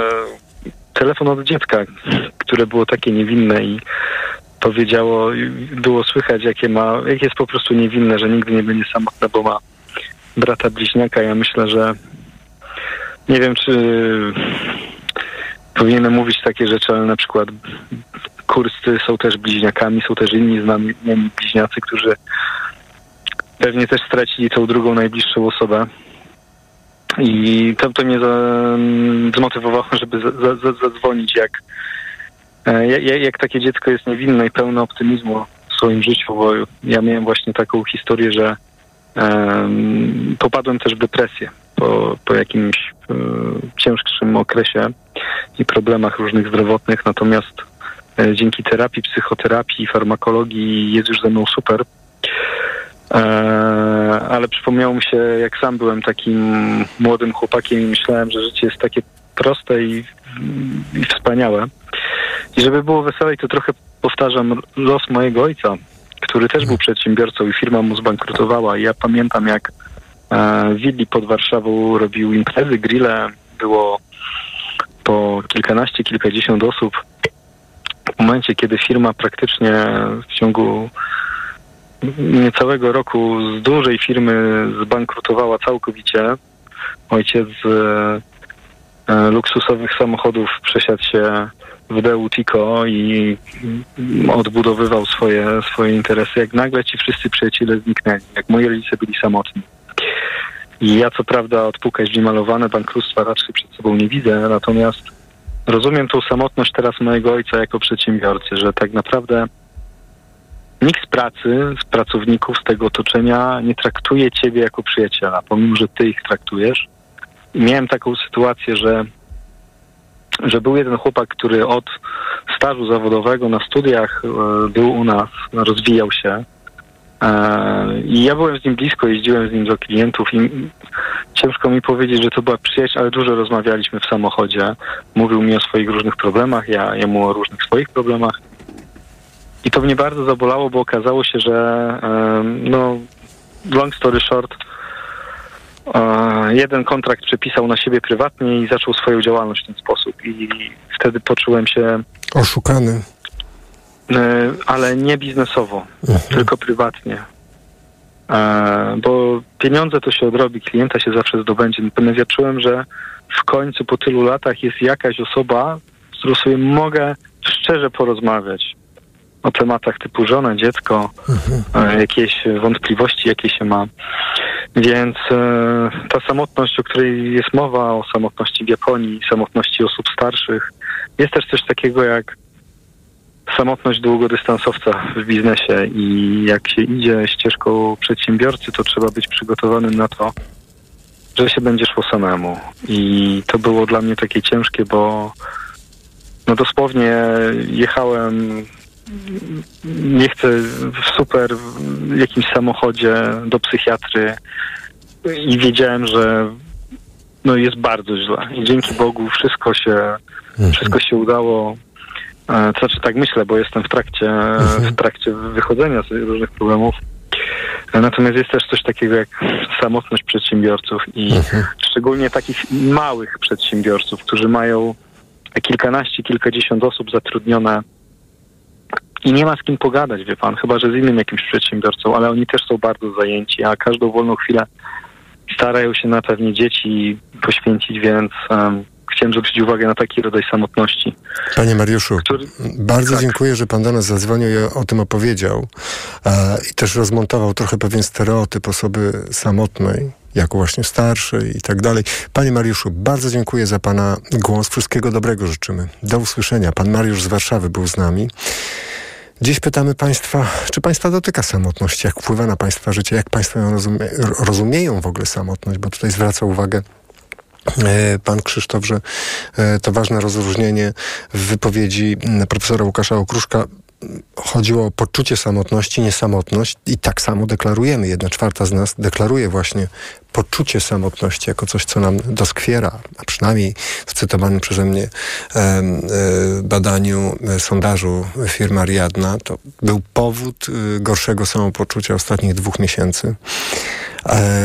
telefon od dziecka, które było takie niewinne i powiedziało, było słychać, jakie ma, jak jest po prostu niewinne, że nigdy nie będzie samotna, bo ma brata bliźniaka. Ja myślę, że nie wiem, czy powinienem mówić takie rzeczy, ale na przykład kurscy są też bliźniakami, są też inni znani bliźniacy, którzy pewnie też stracili tą drugą najbliższą osobę. I to, to mnie za, zmotywowało, żeby za, za, zadzwonić, jak, jak, jak takie dziecko jest niewinne i pełne optymizmu w swoim życiu, bo ja miałem właśnie taką historię, że um, popadłem też w depresję po, po jakimś um, cięższym okresie i problemach różnych zdrowotnych, natomiast e, dzięki terapii, psychoterapii, farmakologii jest już ze mną super. E, ale przypomniało mi się, jak sam byłem takim młodym chłopakiem i myślałem, że życie jest takie proste i, i wspaniałe. I żeby było weselej, to trochę powtarzam los mojego ojca, który też był przedsiębiorcą i firma mu zbankrutowała. I ja pamiętam, jak e, Willi pod Warszawą robił imprezy, grille, było po kilkanaście, kilkadziesiąt osób. W momencie, kiedy firma praktycznie w ciągu niecałego roku z dużej firmy zbankrutowała całkowicie, ojciec z e, luksusowych samochodów przesiadł się w DU Tico i odbudowywał swoje, swoje interesy, jak nagle ci wszyscy przyjaciele zniknęli, jak moi rodzice byli samotni. Ja co prawda od pukaźni malowane bankructwa raczej przed sobą nie widzę, natomiast rozumiem tą samotność teraz mojego ojca jako przedsiębiorcy, że tak naprawdę nikt z pracy, z pracowników, z tego otoczenia nie traktuje ciebie jako przyjaciela, pomimo, że ty ich traktujesz. I miałem taką sytuację, że, że był jeden chłopak, który od stażu zawodowego na studiach e, był u nas, rozwijał się. E, I ja byłem z nim blisko, jeździłem z nim do klientów i ciężko mi powiedzieć, że to była przyjaźń, ale dużo rozmawialiśmy w samochodzie. Mówił mi o swoich różnych problemach, ja jemu o różnych swoich problemach. I to mnie bardzo zabolało, bo okazało się, że no, long story short, jeden kontrakt przepisał na siebie prywatnie i zaczął swoją działalność w ten sposób. I wtedy poczułem się. Oszukany. Ale nie biznesowo, mhm. tylko prywatnie. Bo pieniądze to się odrobi, klienta się zawsze zdobędzie. Natomiast ja czułem, że w końcu po tylu latach jest jakaś osoba, z którą sobie mogę szczerze porozmawiać o tematach typu żona, dziecko, mhm. jakieś wątpliwości, jakie się ma. Więc e, ta samotność, o której jest mowa, o samotności w Japonii, samotności osób starszych, jest też coś takiego jak samotność długodystansowca w biznesie i jak się idzie ścieżką przedsiębiorcy, to trzeba być przygotowanym na to, że się będzie szło samemu. I to było dla mnie takie ciężkie, bo no dosłownie jechałem nie chcę w super w jakimś samochodzie do psychiatry i wiedziałem, że no jest bardzo źle. I dzięki Bogu wszystko się, wszystko się udało. E, to znaczy tak myślę, bo jestem w trakcie, mhm. w trakcie wychodzenia z różnych problemów. E, natomiast jest też coś takiego jak samotność przedsiębiorców i mhm. szczególnie takich małych przedsiębiorców, którzy mają kilkanaście, kilkadziesiąt osób zatrudnione i nie ma z kim pogadać, wie pan, chyba że z innym jakimś przedsiębiorcą, ale oni też są bardzo zajęci, a każdą wolną chwilę starają się na pewnie dzieci poświęcić, więc um, chciałem zwrócić uwagę na taki rodzaj samotności. Panie Mariuszu, który... bardzo tak. dziękuję, że pan do nas zadzwonił i o tym opowiedział e, i też rozmontował trochę pewien stereotyp osoby samotnej jako właśnie starszej i tak dalej. Panie Mariuszu, bardzo dziękuję za Pana głos. Wszystkiego dobrego życzymy. Do usłyszenia. Pan Mariusz z Warszawy był z nami. Dziś pytamy Państwa, czy Państwa dotyka samotność, jak wpływa na Państwa życie, jak Państwo ją rozumie, rozumieją w ogóle samotność, bo tutaj zwraca uwagę Pan Krzysztof, że e, to ważne rozróżnienie w wypowiedzi profesora Łukasza Okruszka chodziło o poczucie samotności, niesamotność i tak samo deklarujemy. Jedna czwarta z nas deklaruje właśnie poczucie samotności jako coś, co nam doskwiera, a przynajmniej w cytowanym przeze mnie e, e, badaniu, e, sondażu firmy Ariadna, to był powód e, gorszego samopoczucia ostatnich dwóch miesięcy.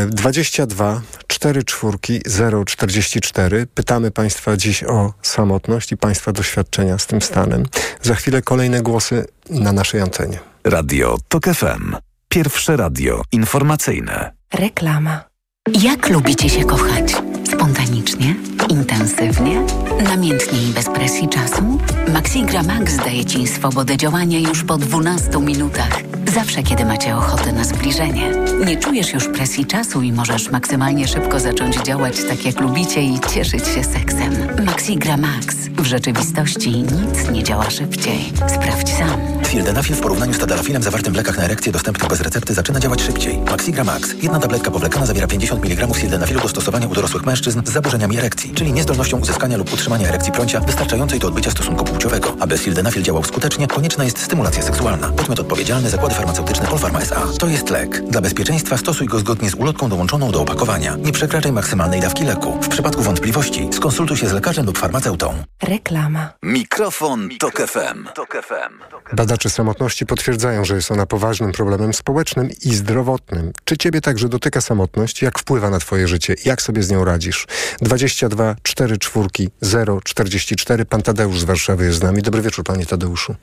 22 4 czwórki 044. Pytamy Państwa dziś o samotność i Państwa doświadczenia z tym stanem. Za chwilę kolejne głosy na naszej antenie. Radio TOK FM. Pierwsze radio informacyjne. Reklama. Jak lubicie się kochać? Spontanicznie? Intensywnie? Namiętnie i bez presji czasu? Maxigra Max daje Ci swobodę działania już po 12 minutach. Zawsze, kiedy macie ochotę na zbliżenie. Nie czujesz już presji czasu i możesz maksymalnie szybko zacząć działać tak, jak lubicie i cieszyć się seksem. Maxigra Max. W rzeczywistości nic nie działa szybciej. Sprawdź sam. Sildenafil w porównaniu z tadalafilem zawartym w lekach na erekcję dostępnych bez recepty zaczyna działać szybciej. Maxigra Max. Jedna tabletka powlekana zawiera 50 mg sildenafilu do stosowania u dorosłych mężczyzn z zaburzeniami erekcji, czyli niezdolnością uzyskania lub utrzymania erekcji prącia wystarczającej do odbycia stosunku płciowego. Aby sildenafil działał skutecznie, konieczna jest stymulacja seksualna. Podmiot odpowiedzialny zakłady farmaceutyczne Polpharma S.A. To jest lek. Dla bezpieczeństwa stosuj go zgodnie z ulotką dołączoną do opakowania. Nie przekraczaj maksymalnej dawki leku. W przypadku wątpliwości skonsultuj się z lekarzem lub farmaceutą. Reklama. Mikrofon, Tok FM. Tok FM. Badacze samotności potwierdzają, że jest ona poważnym problemem społecznym i zdrowotnym. Czy ciebie także dotyka samotność? Jak wpływa na twoje życie? Jak sobie z nią radzisz? 22 4 czwórki 0 44. Pan Tadeusz z Warszawy jest z nami. Dobry wieczór, panie Tadeuszu.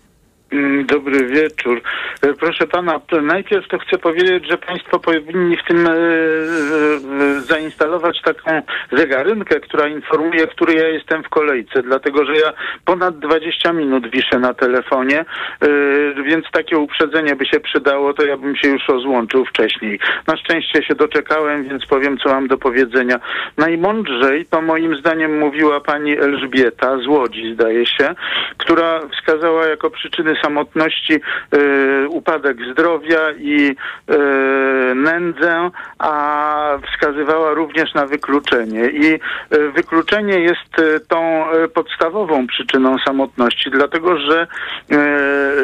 Dobry wieczór. E, proszę pana, najpierw to chcę powiedzieć, że państwo powinni w tym e, e, zainstalować taką zegarynkę, która informuje, który ja jestem w kolejce, dlatego że ja ponad 20 minut wiszę na telefonie, więc takie uprzedzenie by się przydało, to ja bym się już rozłączył wcześniej. Na szczęście się doczekałem, więc powiem, co mam do powiedzenia. Najmądrzej to moim zdaniem mówiła pani Elżbieta z Łodzi, zdaje się, która wskazała jako przyczyny samotności, y, upadek zdrowia i y, nędzę, a wskazywała również na wykluczenie. I y, wykluczenie jest tą podstawową przyczyną samotności, dlatego że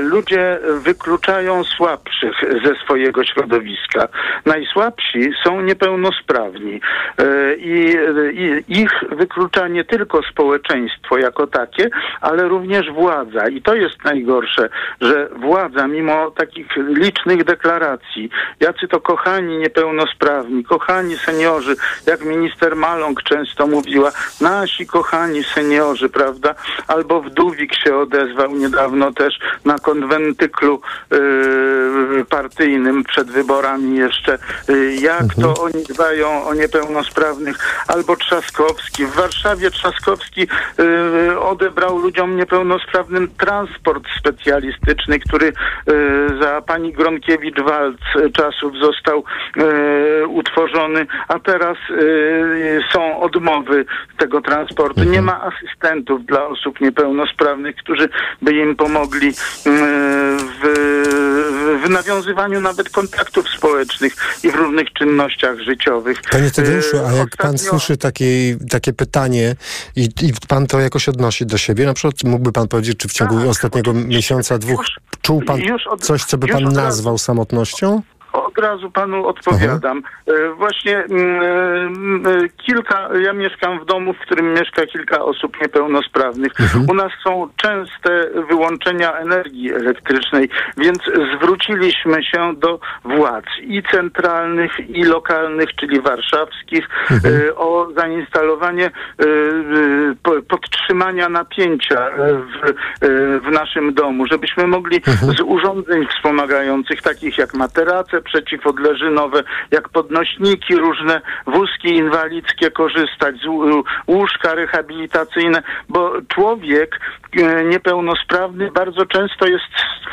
ludzie wykluczają słabszych ze swojego środowiska. Najsłabsi są niepełnosprawni i ich wyklucza nie tylko społeczeństwo jako takie, ale również władza. I to jest najgorsze, że władza, mimo takich licznych deklaracji, jacy to kochani niepełnosprawni, kochani seniorzy, jak minister Maląg często mówiła, nasi kochani seniorzy, prawda? Albo Wdówik się odezwał niedawno też na konwentyklu yy, partyjnym przed wyborami jeszcze, yy, jak to oni dbają o niepełnosprawnych, albo Trzaskowski. W Warszawie Trzaskowski yy, odebrał ludziom niepełnosprawnym transport specjalistyczny, który y, za pani Gronkiewicz-Walc czasów został y, utworzony, a teraz y, są odmowy tego transportu. Nie ma asystentów dla osób niepełnosprawnych, którzy by im pomogli w w nawiązywaniu nawet kontaktów społecznych i w różnych czynnościach życiowych. Panie Tadeuszu, a jak Ostatnio... pan słyszy takie, takie pytanie i, i, pan to jakoś odnosi do siebie, na przykład mógłby pan powiedzieć, czy w ciągu tak, ostatniego miesiąca, dwóch, czuł pan od, coś, co by pan nazwał samotnością? Od razu panu odpowiadam. E, Właśnie mm, e, kilka, ja mieszkam w domu, w którym mieszka kilka osób niepełnosprawnych. U nas są częste wyłączenia energii elektrycznej, więc zwróciliśmy się do władz i centralnych, i lokalnych, czyli warszawskich, e, o zainstalowanie po- podtrzymania napięcia w, w naszym domu, żebyśmy mogli z urządzeń wspomagających, takich jak materace przeciwodleżynowe, jak podnośniki, różne wózki inwalidzkie korzystać, łóżka rehabilitacyjne, bo człowiek e, niepełnosprawny bardzo często jest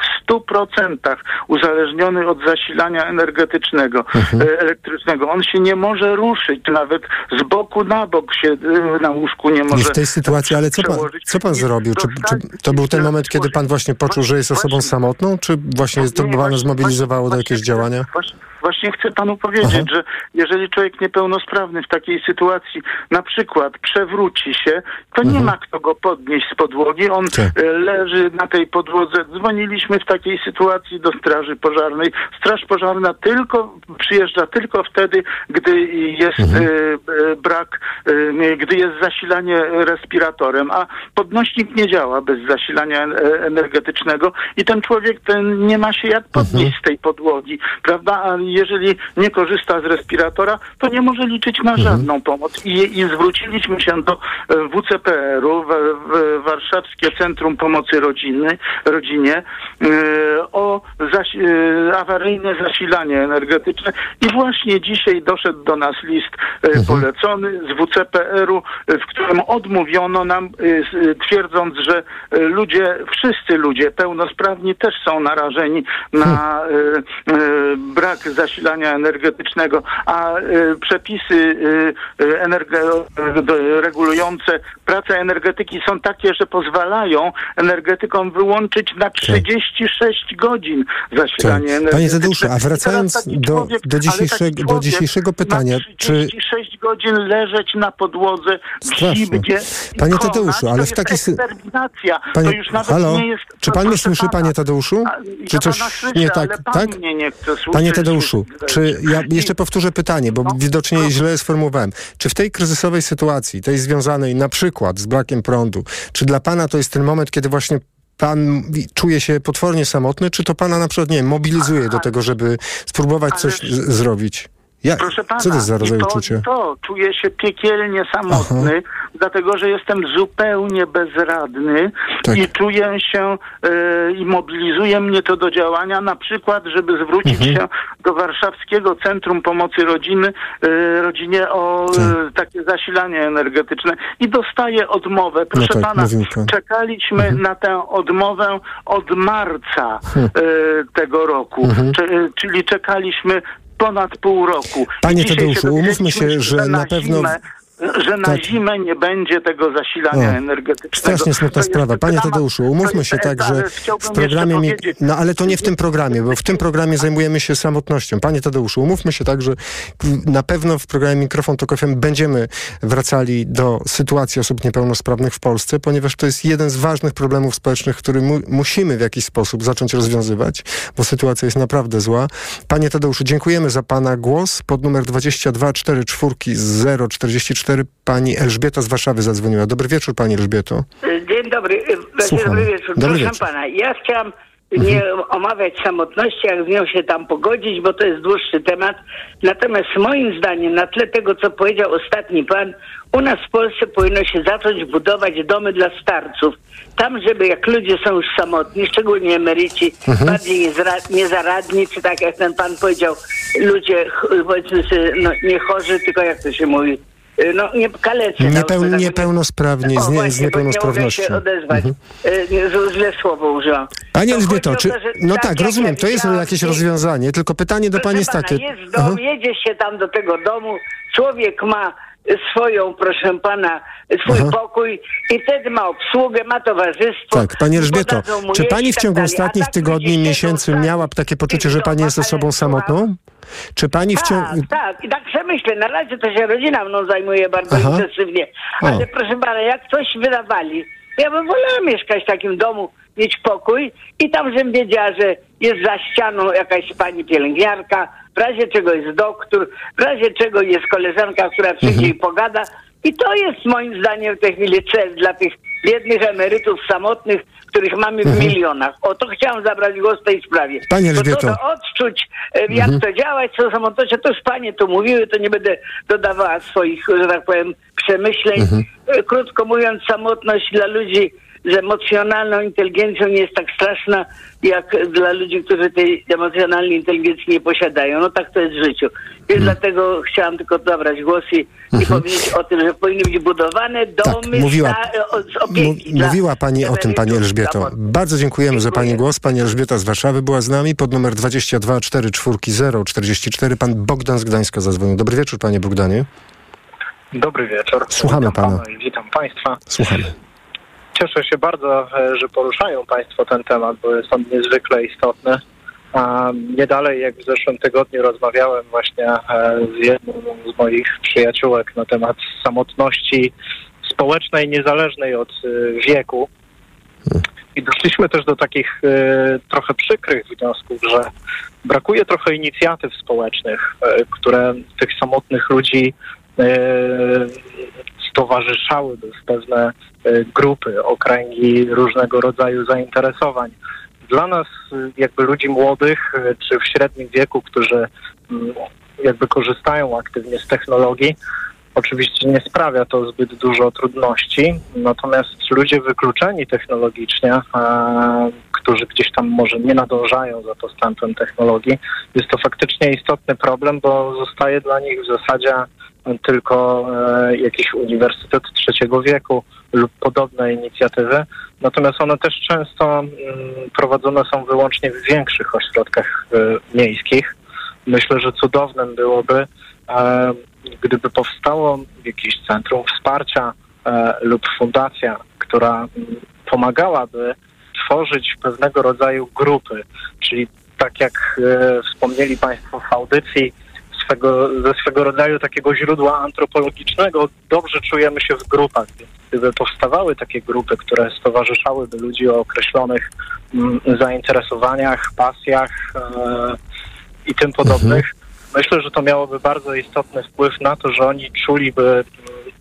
w stu procentach uzależniony od zasilania energetycznego, e, elektrycznego. On się nie może ruszyć, nawet z boku na bok się e, na łóżku nie I może w tej sytuacji, ale co pan, co pan zrobił? Czy, czy to był ten moment, kiedy pan właśnie poczuł, że jest osobą samotną, czy właśnie to pana zmobilizowało do jakiegoś działania? Właśnie, właśnie chcę panu powiedzieć, że jeżeli człowiek niepełnosprawny w takiej sytuacji na przykład przewróci się, to nie ma kto go podnieść z podłogi. On Tak. e, leży na tej podłodze. Dzwoniliśmy w takiej sytuacji do Straży Pożarnej. Straż Pożarna tylko przyjeżdża tylko wtedy, gdy jest e, e, brak, gdy jest zasilanie respiratorem, a podnośnik nie działa bez zasilania energetycznego i ten człowiek ten nie ma się jak podnieść z tej podłogi, prawda? Jeżeli nie korzysta z respiratora, to nie może liczyć na żadną pomoc. I, I zwróciliśmy się do e, WCPR-u, w, w, Warszawskie Centrum Pomocy Rodziny, Rodzinie, e, o zasi- e, awaryjne zasilanie energetyczne. I właśnie dzisiaj doszedł do nas list e, polecony z WCPR-u, w którym odmówiono nam, twierdząc, że ludzie, wszyscy ludzie pełnosprawni też są narażeni na brak zasilania energetycznego, a e, przepisy e, do- regulujące pracę energetyki są takie, że pozwalają energetykom wyłączyć na 36 godzin zasilanie Tak. Panie Tadeuszu, a wracając do, do, dzisiejszego, do dzisiejszego pytania, czy 36 godzin leżeć na podłodze w zimnie. Panie Tadeuszu, ale w takiej sy- eksterminacja. Panie, to już nawet halo? nie jest... Czy pan mnie słyszy, panie Tadeuszu? Czy coś nie tak? tak? Panie Tadeuszu, czy ja jeszcze powtórzę pytanie, bo widocznie źle sformułowałem. Czy w tej kryzysowej sytuacji, tej związanej na przykład z brakiem prądu, czy dla pana to jest ten moment, kiedy właśnie pan czuje się potwornie samotny, czy to pana na przykład, nie mobilizuje do tego, żeby spróbować coś zrobić? Ja, Proszę pana, co to jest za rodzaj to, uczucia? to czuję się piekielnie samotny, dlatego że jestem zupełnie bezradny Tak. i czuję się e, i mobilizuje mnie to do działania, na przykład, żeby zwrócić Mhm. się do Warszawskiego Centrum Pomocy Rodziny, e, Rodzinie o Tak. e, takie zasilanie energetyczne i dostaję odmowę. Proszę tak, pana, pan. czekaliśmy na tę odmowę od marca e, tego roku, Mhm. Cze- czyli czekaliśmy ponad pół roku. Panie dzisiaj Tadeuszu, umówmy się, że na pewno- że na Tak. zimę nie będzie tego zasilania energetycznego. Strasznie smutna To sprawa. Panie. Tadeuszu, To umówmy się tak, że w programie... Mi... No ale to nie w tym programie, bo w tym programie zajmujemy się samotnością. Panie Tadeuszu, umówmy się tak, że na pewno w programie Mikrofon Tok FM będziemy wracali do sytuacji osób niepełnosprawnych w Polsce, ponieważ to jest jeden z ważnych problemów społecznych, który mu musimy w jakiś sposób zacząć rozwiązywać, bo sytuacja jest naprawdę zła. Panie Tadeuszu, dziękujemy za Pana głos. Pod numer 22 44 044 Pani Elżbieta z Warszawy zadzwoniła. Dobry wieczór Pani Elżbieto. Dzień dobry, Słucham. dobry wieczór. Dobry Proszę wieczór. pana, ja chciałam nie omawiać samotności, jak z nią się tam pogodzić, bo to jest dłuższy temat. Natomiast moim zdaniem, na tle tego, co powiedział ostatni pan, u nas w Polsce powinno się zacząć budować domy dla starców. Tam, żeby jak ludzie są już samotni, szczególnie emeryci, Mhm. bardziej niezaradni, czy tak jak ten pan powiedział, ludzie powiedzmy sobie, no, nie chorzy, tylko jak to się mówi, no nie kalecy. no, Niepeł, tak- niepełnosprawni, o, z, nie, z bo Nie się niepełnosprawnością. odezwać. Mhm. E, nie, z- Źle słowo użyłam. Pani To Elżbieto, czy... No tak tak, rozumiem, to jest jakieś i- rozwiązanie, tylko pytanie do Pani jest Proszę takie... jest dom, jedzie się tam do tego domu, człowiek ma swoją, proszę pana, swój Aha. pokój i wtedy ma obsługę, ma towarzystwo. Tak, Pani Elżbieto, czy Pani w tak ciągu dalej. ostatnich tak tygodni, miesięcy miała takie poczucie, że Pani jest osobą samotną? Czy Pani w ciągu... Tak, tak. Tak przemyślę. Na razie to się rodzina mną zajmuje bardzo Aha. intensywnie. O. Ale proszę pana, jak coś wydawali, ja bym wolała mieszkać w takim domu, mieć pokój i tam, żebym wiedziała, że jest za ścianą jakaś pani pielęgniarka, w razie czego jest doktor, w razie czego jest koleżanka, która przyjdzie i pogada. I to jest moim zdaniem w tej chwili cel dla tych biednych emerytów samotnych, których mamy w milionach. O to chciałam zabrać głos w tej sprawie. Pani Bo Elżbieto. to do odczuć, e, jak Mhm. to działać, co samotnością, to już panie tu mówiły, to nie będę dodawała swoich, że tak powiem, przemyśleń. E, Krótko mówiąc, samotność dla ludzi z emocjonalną inteligencją nie jest tak straszna, jak dla ludzi, którzy tej emocjonalnej inteligencji nie posiadają. No tak to jest w życiu. Więc dlatego chciałam tylko zabrać głos i, i powiedzieć o tym, że powinny być budowane domy mówiła- za, o, z opieki. Mówiła Pani o tym, Pani Elżbieto. Bardzo dziękujemy za Pani głos. Pani Elżbieta z Warszawy była z nami pod numer 22 44 044. Pan Bogdan z Gdańska zadzwonił. Dobry wieczór, Panie Bogdanie. Dobry wieczór. Słuchamy witam pana. i witam Państwa. Słuchamy. Cieszę się bardzo, e, że poruszają Państwo ten temat, bo jest on niezwykle istotny. Nie dalej jak w zeszłym tygodniu rozmawiałem właśnie e, z jedną z moich przyjaciółek na temat samotności społecznej, niezależnej od e, wieku. I doszliśmy też do takich trochę przykrych wniosków, że brakuje trochę inicjatyw społecznych, które tych samotnych ludzi stowarzyszałyby w pewne e, grupy, okręgi różnego rodzaju zainteresowań. Dla nas, e, jakby ludzi młodych, e, czy w średnim wieku, którzy mm, jakby korzystają aktywnie z technologii, oczywiście nie sprawia to zbyt dużo trudności, natomiast ludzie wykluczeni technologicznie, e, którzy gdzieś tam może nie nadążają za postępem technologii, jest to faktycznie istotny problem, bo zostaje dla nich w zasadzie tylko e, jakiś uniwersytet trzeciego wieku lub podobne inicjatywy. Natomiast one też często mm, prowadzone są wyłącznie w większych ośrodkach e, miejskich. Myślę, że cudownym byłoby, gdyby powstało jakieś centrum wsparcia e, lub fundacja, która mm, pomagałaby tworzyć pewnego rodzaju grupy, czyli tak jak e, wspomnieli Państwo w audycji, swego, ze swego rodzaju takiego źródła antropologicznego dobrze czujemy się w grupach. Gdyby powstawały takie grupy, które stowarzyszałyby ludzi o określonych mm, zainteresowaniach, pasjach e, i tym podobnych, myślę, że to miałoby bardzo istotny wpływ na to, że oni czuliby mm,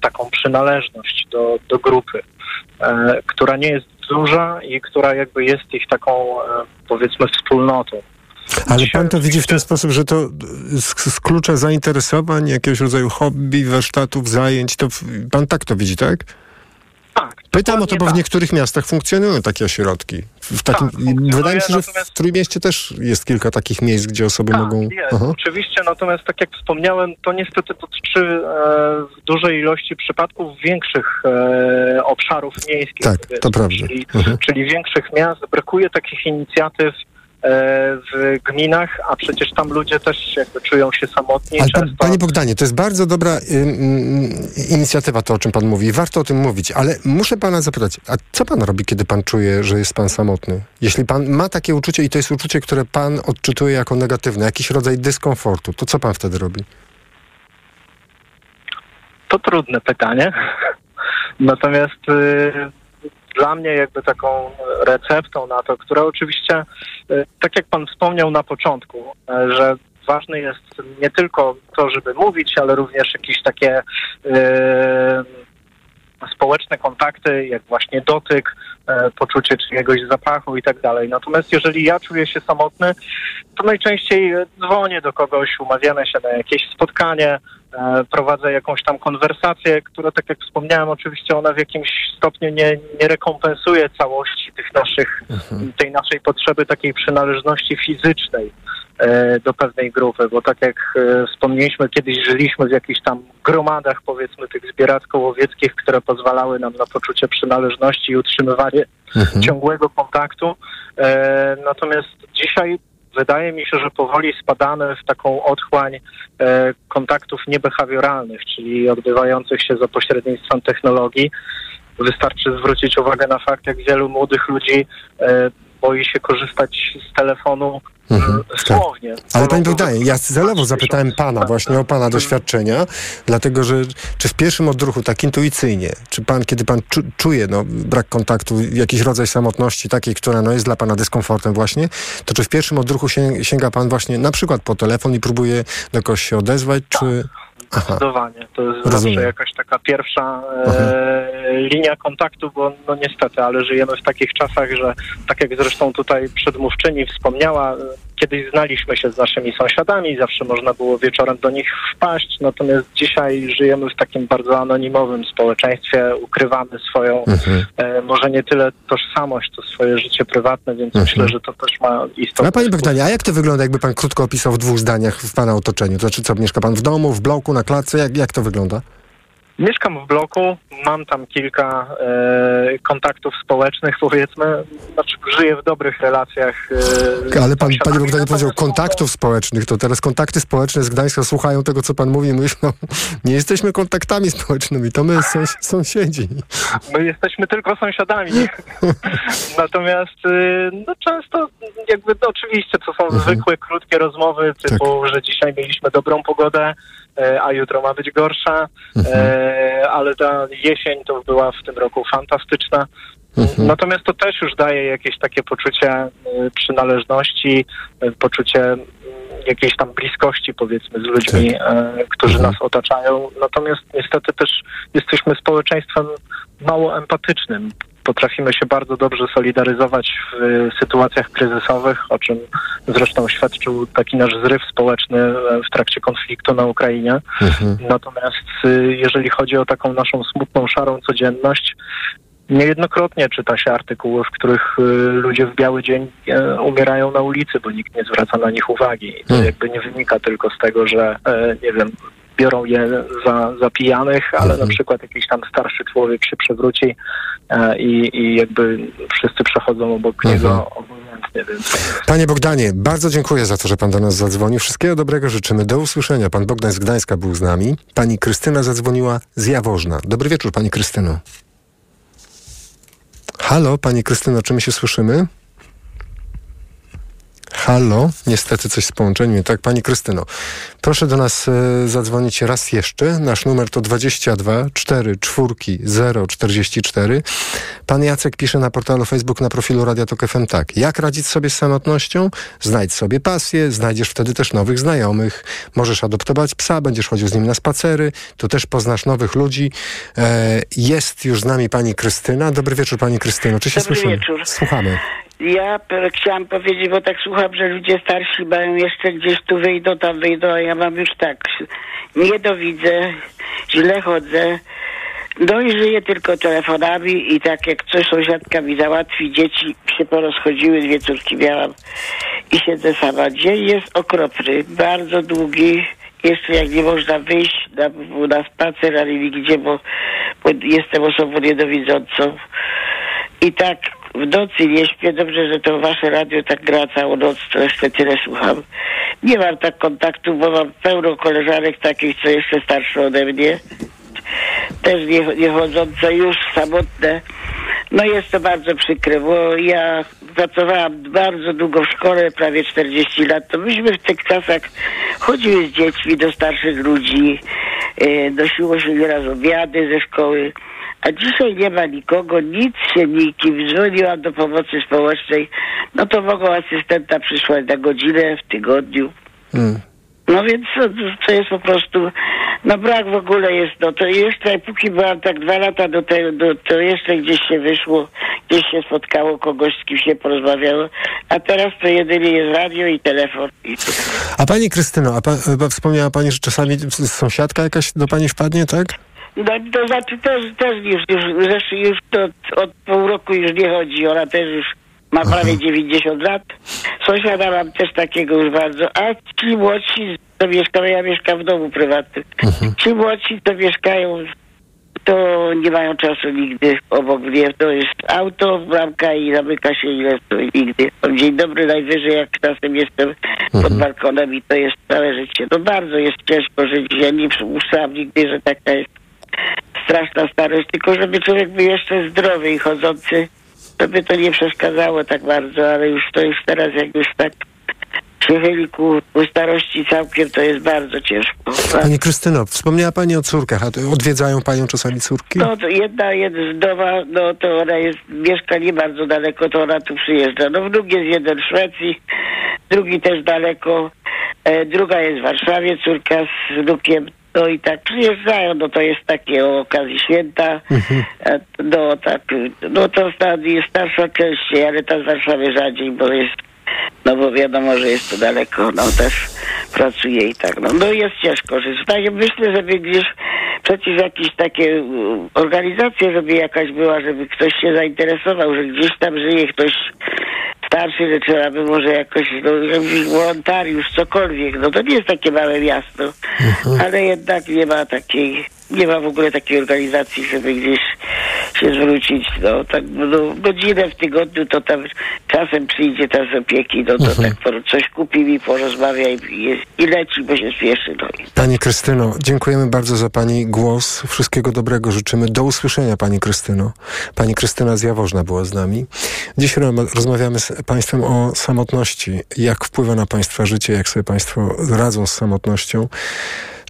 taką przynależność do, do grupy, e, która nie jest duża i która jakby jest ich taką, e, powiedzmy, wspólnotą. Ale pan to widzi w ten sposób, że to z, z klucza zainteresowań, jakiegoś rodzaju hobby, warsztatów, zajęć, to pan tak to widzi, tak? Tak. Pytam o to, bo w niektórych miastach funkcjonują takie ośrodki. W takim, Tak, wydaje mi się, że w Trójmieście też jest kilka takich miejsc, gdzie osoby Tak, mogą... jest, Aha. oczywiście, natomiast tak jak wspomniałem, to niestety dotyczy e, w dużej ilości przypadków większych e, obszarów miejskich. Tak, to prawda. Czyli, Mhm. czyli większych miast. Brakuje takich inicjatyw w gminach, a przecież tam ludzie też jakby czują się samotni. Ale często pan, panie Bogdanie, to jest bardzo dobra ym, ym, inicjatywa, to o czym pan mówi. Warto o tym mówić, ale muszę pana zapytać, a co pan robi, kiedy pan czuje, że jest pan samotny? Jeśli pan ma takie uczucie i to jest uczucie, które pan odczytuje jako negatywne, jakiś rodzaj dyskomfortu, to co pan wtedy robi? To trudne pytanie. Natomiast y, dla mnie jakby taką receptą na to, która oczywiście, y, tak jak pan wspomniał na początku, y, że ważne jest nie tylko to, żeby mówić, ale również jakieś takie y, społeczne kontakty, jak właśnie dotyk, e, poczucie czyjegoś zapachu i tak dalej. Natomiast jeżeli ja czuję się samotny, to najczęściej e, dzwonię do kogoś, umawiamy się na jakieś spotkanie, e, prowadzę jakąś tam konwersację, która, tak jak wspomniałem, oczywiście ona w jakimś stopniu nie, nie rekompensuje całości tych naszych, tej naszej potrzeby takiej przynależności fizycznej e, do pewnej grupy, bo tak jak e, wspomnieliśmy, kiedyś żyliśmy w jakichś tam gromadach, powiedzmy, tych zbieracko-łowieckich, które pozwalały nam na poczucie przynależności i utrzymywanie ciągłego kontaktu. E, natomiast dzisiaj wydaje mi się, że powoli spadamy w taką otchłań e, kontaktów niebehawioralnych, czyli odbywających się za pośrednictwem technologii. Wystarczy zwrócić uwagę na fakt, jak wielu młodych ludzi e, boi się korzystać z telefonu Mhm, tak. słownie. Ale pani Bogdanie, ja celowo zapytałem pana właśnie o pana doświadczenia, dlatego że czy w pierwszym odruchu, tak intuicyjnie, czy pan, kiedy pan czu, czuje no, brak kontaktu, jakiś rodzaj samotności takiej, która no, jest dla pana dyskomfortem właśnie, to czy w pierwszym odruchu sięga, pan właśnie na przykład po telefon i próbuje do kogoś się odezwać, czy... Aha. Zdecydowanie. To jest Rozumiem. zawsze jakaś taka pierwsza e, linia kontaktu, bo no niestety, ale żyjemy w takich czasach, że tak jak zresztą tutaj przedmówczyni wspomniała, e, kiedyś znaliśmy się z naszymi sąsiadami, zawsze można było wieczorem do nich wpaść, natomiast dzisiaj żyjemy w takim bardzo anonimowym społeczeństwie, ukrywamy swoją, Mhm. e, może nie tyle tożsamość, to swoje życie prywatne, więc Mhm. myślę, że to też ma istotny A pani Bogdanie, a jak to wygląda, jakby pan krótko opisał w dwóch zdaniach w pana otoczeniu? To znaczy co, mieszka pan w domu, w bloku, na klatce? Jak, jak to wygląda? Mieszkam w bloku, mam tam kilka e, kontaktów społecznych, powiedzmy. Znaczy, żyję w dobrych relacjach. E, Ale pan, panie. Bogdanie powiedział kontaktów społecznych, to teraz kontakty społeczne z Gdańska słuchają tego, co pan mówi i myślą, nie jesteśmy kontaktami społecznymi, to my sąs sąsiedzi. My jesteśmy tylko sąsiadami. Natomiast y, no, często jakby no, oczywiście to są zwykłe, krótkie rozmowy typu, że dzisiaj mieliśmy dobrą pogodę, e, a jutro ma być gorsza, e, ale ta jesień to była w tym roku fantastyczna. Natomiast to też już daje jakieś takie poczucie y, przynależności, poczucie jakiejś tam bliskości powiedzmy z ludźmi, e, którzy nas otaczają. Natomiast niestety też jesteśmy społeczeństwem mało empatycznym. Potrafimy się bardzo dobrze solidaryzować w y, sytuacjach kryzysowych, o czym zresztą świadczył taki nasz zryw społeczny e, w trakcie konfliktu na Ukrainie. Natomiast y, jeżeli chodzi o taką naszą smutną, szarą codzienność, Niejednokrotnie czyta się artykuły, w których ludzie w biały dzień e, umierają na ulicy, bo nikt nie zwraca na nich uwagi. I to Hmm. jakby nie wynika tylko z tego, że e, nie wiem, biorą je za, za pijanych, ale na przykład jakiś tam starszy człowiek się przewróci e, i, i jakby wszyscy przechodzą obok niego obojętnie, więc Panie Bogdanie, bardzo dziękuję za to, że pan do nas zadzwonił. Wszystkiego dobrego życzymy. Do usłyszenia. Pan Bogdan z Gdańska był z nami. Pani Krystyna zadzwoniła z Jaworzna. Dobry wieczór, pani Krystyno. Halo, pani Krystyno, czy my się słyszymy? Halo, niestety coś z połączeniem. nie Tak, pani Krystyno, proszę do nas e, zadzwonić raz jeszcze. Nasz numer to 22 4 4 0 44. Pan Jacek pisze na portalu Facebook na profilu Radia Tok FM tak. Jak radzić sobie z samotnością? Znajdź sobie pasję, znajdziesz wtedy też nowych znajomych. Możesz adoptować psa, będziesz chodził z nim na spacery. Tu też poznasz nowych ludzi. E, jest już z nami pani Krystyna. Dobry wieczór pani Krystyno. Czy się Dobry słyszymy? wieczór. Słuchamy. Ja chciałam powiedzieć, bo tak słucham, że ludzie starsi mają jeszcze gdzieś tu wyjdą, tam wyjdą, a ja mam już tak, nie dowidzę, źle chodzę, no i żyję tylko telefonami i tak jak coś sąsiadka mi załatwi, dzieci się porozchodziły, dwie córki miałam i siedzę sama. Dzień jest okropny, bardzo długi, jeszcze jak nie można wyjść na, na spacer, ale nigdzie, bo, bo jestem osobą niedowidzącą. I tak w nocy nie śpię. Dobrze, że to wasze radio tak gra całą noc, to jeszcze tyle słucham. Nie mam tak kontaktu, bo mam pełno koleżanek takich, co jeszcze starsze ode mnie. Też nie, nie chodzące, już samotne. No jest to bardzo przykre, bo ja pracowałam bardzo długo w szkole, prawie 40 lat. To myśmy w tych czasach chodziły z dziećmi do starszych ludzi, e, nosiło się nieraz obiady ze szkoły. A dzisiaj nie ma nikogo, nic się nikim. Dzwoniłam do pomocy społecznej, no to mogą asystenta przysłać na godzinę w tygodniu. Hmm. No więc to, to jest po prostu, no brak w ogóle jest, no to jeszcze póki byłam tak dwa lata do tego, do, to jeszcze gdzieś się wyszło, gdzieś się spotkało kogoś, z kim się porozmawiało, a teraz to jedynie jest radio i telefon. I A pani Krystyno, a pa, wspomniała pani, że czasami sąsiadka jakaś do pani wpadnie, tak? No to znaczy też, też już, już, zresztą już to od pół roku już nie chodzi, ona też już ma prawie 90 lat. Sąsiada mam też takiego już bardzo, a ci młodsi to mieszkają, ja mieszkam w domu prywatnym. Ci młodsi to mieszkają, to nie mają czasu nigdy obok mnie. To jest auto, bramka i zamyka się ile to nigdy. Dzień dobry najwyżej, jak czasem jestem pod balkonem i to jest całe życie. No bardzo jest ciężko żyć. Ja nie przypuszczałam nigdy, że taka jest straszna starość, tylko żeby człowiek był jeszcze zdrowy i chodzący. to by to nie przeszkadzało tak bardzo, ale już to jest teraz jak już tak się chyli ku, ku starości całkiem, to jest bardzo ciężko. Pani Krystyno, wspomniała Pani o córkach, a to odwiedzają Panią czasami córki? No to jedna jest wdowa, no to ona jest, mieszka nie bardzo daleko, to ona tu przyjeżdża. No wnuk jest jeden w Szwecji, drugi też daleko, e, druga jest w Warszawie, córka z wnukiem. No i tak przyjeżdżają, no to jest takie o okazji święta. E, No tak, no to starsza częściej, ale ta z Warszawy rzadziej, bo jest, no bo wiadomo, że jest to daleko, no też pracuje i tak, no, no jest ciężko żyć. Tak, myślę, żeby gdzieś przecież jakieś takie um, organizacje, żeby jakaś była, żeby ktoś się zainteresował, że gdzieś tam żyje ktoś starszy, że trzeba by może jakoś, no, jakiś wolontariusz, cokolwiek, no to nie jest takie małe miasto, ale jednak nie ma takiej, nie ma w ogóle takiej organizacji, żeby gdzieś się zwrócić, no tak, no, godzinę w tygodniu to tam czasem przyjdzie ta z opieki, no to tak po- coś kupi mi, porozmawia i, i, leci, bo się spieszy, no Pani Krystyno, dziękujemy bardzo za Pani głos. Wszystkiego dobrego życzymy. Do usłyszenia Pani Krystyno. Pani Krystyna z Jaworzna była z nami. Dziś ro- rozmawiamy z Państwem o samotności. Jak wpływa na Państwa życie, jak sobie Państwo radzą z samotnością.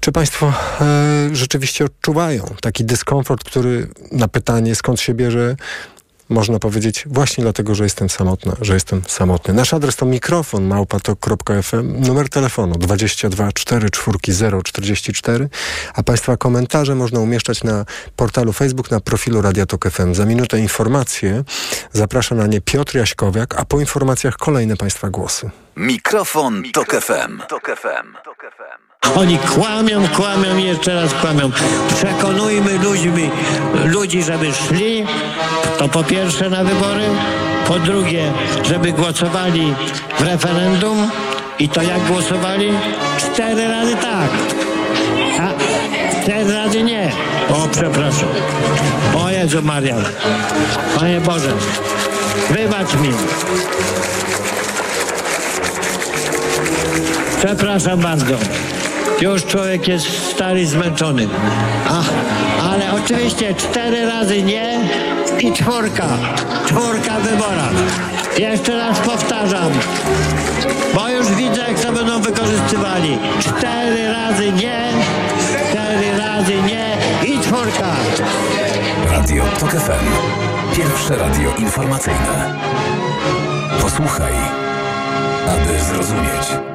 Czy Państwo e, rzeczywiście odczuwają taki dyskomfort, który na pytanie skąd się bierze, można powiedzieć właśnie dlatego, że jestem samotna, że jestem samotny. Nasz adres to mikrofon małpatok.fm, numer telefonu 22 44 044, a Państwa komentarze można umieszczać na portalu Facebook, na profilu Radia Tok FM. Za minutę informacje. Zaprasza na nie Piotr Jaśkowiak, a po informacjach kolejne Państwa głosy. Mikrofon, Tok FM. Oni kłamią, kłamią i jeszcze raz kłamią. Przekonujmy ludźmi, ludzi, żeby szli, to po pierwsze na wybory, po drugie, żeby głosowali w referendum i to jak głosowali? Cztery razy tak, a cztery razy nie. O, przepraszam. O Jezu Marian. Panie Boże, wybacz mi. Przepraszam bardzo. Już człowiek jest stary i zmęczony. A, ale oczywiście cztery razy nie i czwórka. Czwórka w wyborach. Jeszcze raz powtarzam, bo już widzę, jak to będą wykorzystywali. Cztery razy nie, cztery razy nie i czwórka. Radio Tok FM. Pierwsze radio informacyjne. Posłuchaj, aby zrozumieć.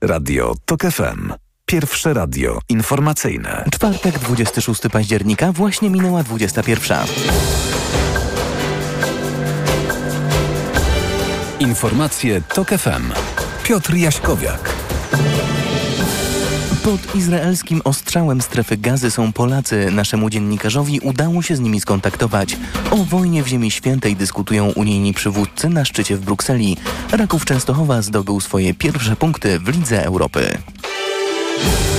Radio Tok FM. Pierwsze radio informacyjne. Czwartek, 26 października, właśnie minęła 21. Informacje Tok FM. Piotr Jaśkowiak. Pod izraelskim ostrzałem strefy gazy są Polacy. Naszemu dziennikarzowi udało się z nimi skontaktować. O wojnie w Ziemi Świętej dyskutują unijni przywódcy na szczycie w Brukseli. Raków Częstochowa zdobył swoje pierwsze punkty w Lidze Europy. Thank you.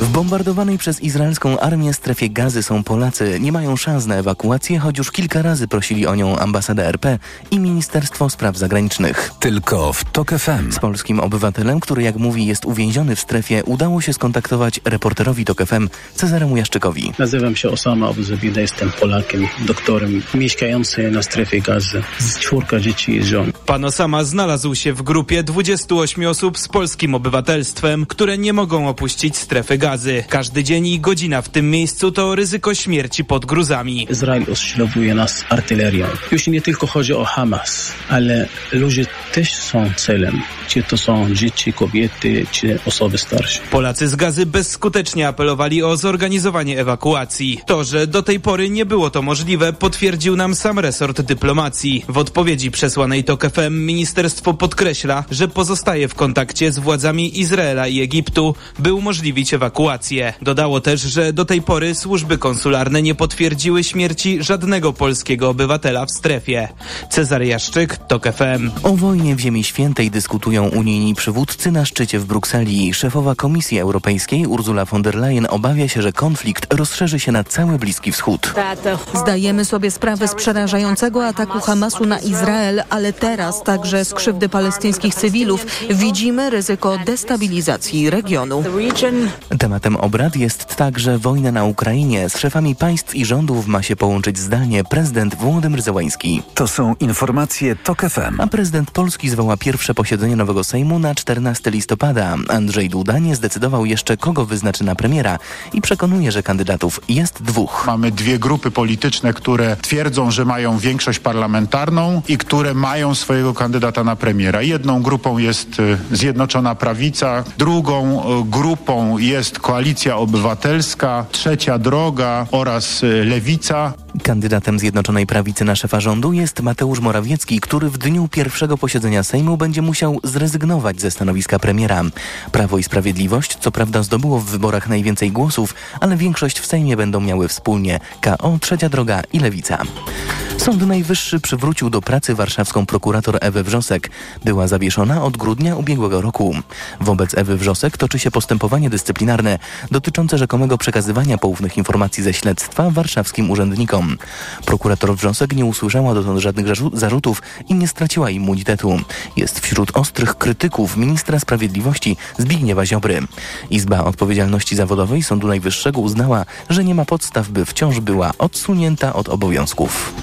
W bombardowanej przez izraelską armię strefie gazy są Polacy. Nie mają szans na ewakuację, choć już kilka razy prosili o nią ambasada RP i Ministerstwo Spraw Zagranicznych. Tylko w TOK FM. Z polskim obywatelem, który jak mówi jest uwięziony w strefie, udało się skontaktować reporterowi TOK FM Cezaremu Jaszczykowi. Nazywam się Osama Abuzabida, jestem Polakiem, doktorem mieszkającym na strefie gazy z czwórka dzieci i żon. Pan Osama znalazł się w grupie 28 osób z polskim obywatelstwem, które nie mogą opuścić strefy gazy. Każdy dzień i godzina w tym miejscu to ryzyko śmierci pod gruzami. Izrael oślewuje nas artylerią. Już nie tylko chodzi o Hamas, ale ludzie też są celem. Czy to są dzieci, kobiety, czy osoby starsze. Polacy z gazy bezskutecznie apelowali o zorganizowanie ewakuacji. To, że do tej pory nie było to możliwe, potwierdził nam sam resort dyplomacji. W odpowiedzi przesłanej TOK FM ministerstwo podkreśla, że pozostaje w kontakcie z władzami Izraela i Egiptu, by umożliwić ewakuację. Dodało też, że do tej pory służby konsularne nie potwierdziły śmierci żadnego polskiego obywatela w strefie. Cezary Jaszczyk, TOK FM. O wojnie w Ziemi Świętej dyskutują unijni przywódcy na szczycie w Brukseli. Szefowa Komisji Europejskiej Ursula von der Leyen obawia się, że konflikt rozszerzy się na cały Bliski Wschód. Zdajemy sobie sprawę z przerażającego ataku Hamasu na Izrael, ale teraz także z krzywdy palestyńskich cywilów widzimy ryzyko destabilizacji regionu. Tematem obrad jest także wojna na Ukrainie. Z szefami państw i rządów ma się połączyć zdalnie prezydent Włodymyr Zełański. To są informacje TOK FM. A prezydent Polski zwoła pierwsze posiedzenie nowego Sejmu na 14 listopada. Andrzej Duda nie zdecydował jeszcze, kogo wyznaczy na premiera i przekonuje, że kandydatów jest dwóch. Mamy dwie grupy polityczne, które twierdzą, że mają większość parlamentarną i które mają swojego kandydata na premiera. Jedną grupą jest y, Zjednoczona Prawica, drugą y, grupą jest Koalicja Obywatelska, Trzecia Droga oraz y, Lewica. Kandydatem Zjednoczonej Prawicy na szefa rządu jest Mateusz Morawiecki, który w dniu pierwszego posiedzenia Sejmu będzie musiał zrezygnować ze stanowiska premiera. Prawo i Sprawiedliwość co prawda zdobyło w wyborach najwięcej głosów, ale większość w Sejmie będą miały wspólnie KO, Trzecia Droga i Lewica. Sąd Najwyższy przywrócił do pracy warszawską prokurator Ewę Wrzosek. Była zawieszona od grudnia ubiegłego roku. Wobec Ewy Wrzosek toczy się postępowanie dyscyplinarne dotyczące rzekomego przekazywania poufnych informacji ze śledztwa warszawskim urzędnikom. Prokurator Wrzosek nie usłyszała dotąd żadnych zarzutów i nie straciła immunitetu. Jest wśród ostrych krytyków ministra sprawiedliwości Zbigniewa Ziobry. Izba Odpowiedzialności Zawodowej Sądu Najwyższego uznała, że nie ma podstaw, by wciąż była odsunięta od obowiązków.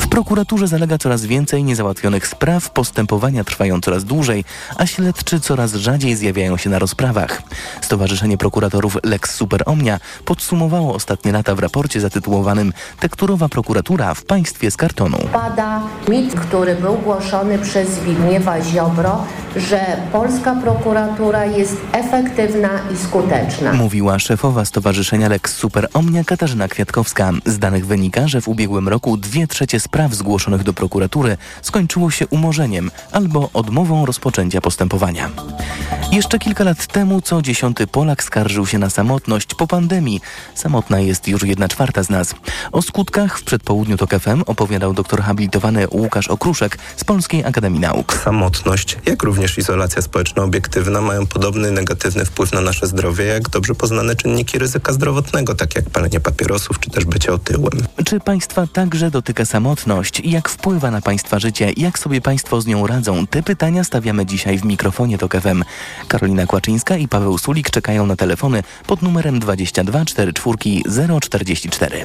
W prokuraturze zalega coraz więcej niezałatwionych spraw, postępowania trwają coraz dłużej, a śledczy coraz rzadziej zjawiają się na rozprawach. Stowarzyszenie Prokuratorów Lex Super Omnia podsumowało ostatnie lata w raporcie zatytułowanym Tekturowa prokuratura w państwie z kartonu. Pada mit, który był głoszony przez Zbigniewa Ziobro, że polska prokuratura jest efektywna i skuteczna. Mówiła szefowa Stowarzyszenia Lex Super Omnia Katarzyna Kwiatkowska. Z danych wynika, że w ubiegłym roku dwie trzecie spraw zgłoszonych do prokuratury skończyło się umorzeniem albo odmową rozpoczęcia postępowania. Jeszcze kilka lat temu co dziesiąty Polak skarżył się na samotność po pandemii. Samotna jest już jedna czwarta z nas. O skutkach w przedpołudniu TOK FM opowiadał doktor habilitowany Łukasz Okruszek z Polskiej Akademii Nauk. Samotność, jak również izolacja społeczno-obiektywna mają podobny negatywny wpływ na nasze zdrowie, jak dobrze poznane czynniki ryzyka zdrowotnego, tak jak palenie papierosów czy też bycie otyłym. Czy państwa także dotyka samotność? Jak wpływa na państwa życie? Jak sobie państwo z nią radzą? Te pytania stawiamy dzisiaj w mikrofonie TOK FM. Karolina Kłaczyńska i Paweł Sulik czekają na telefony pod numerem 22 44 044.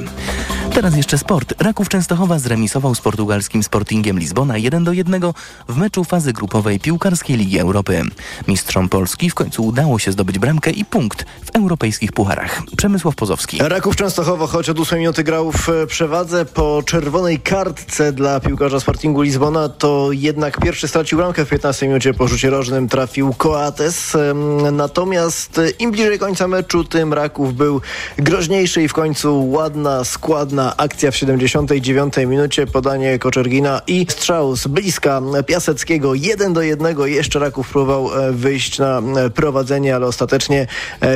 Teraz jeszcze sport. Raków Częstochowa zremisował z portugalskim Sportingiem Lizbona 1 do 1 w meczu fazy grupowej piłkarskiej Ligi Europy. Mistrzom Polski w końcu udało się zdobyć bramkę i punkt w europejskich pucharach. Przemysław Pozowski. Raków Częstochowa, choć od 8 minuty grał w przewadze po czerwonej kartce dla piłkarza Sportingu Lizbona, to jednak pierwszy stracił bramkę w 15 minucie po rzucie rożnym trafił Coates. Natomiast im bliżej końca meczu, tym Raków był groźniejszy i w końcu ładna, składna akcja w 79 minucie, podanie Koczergina i strzał z bliska Piaseckiego 1 do 1. Jeszcze Raków próbował wyjść na prowadzenie, ale ostatecznie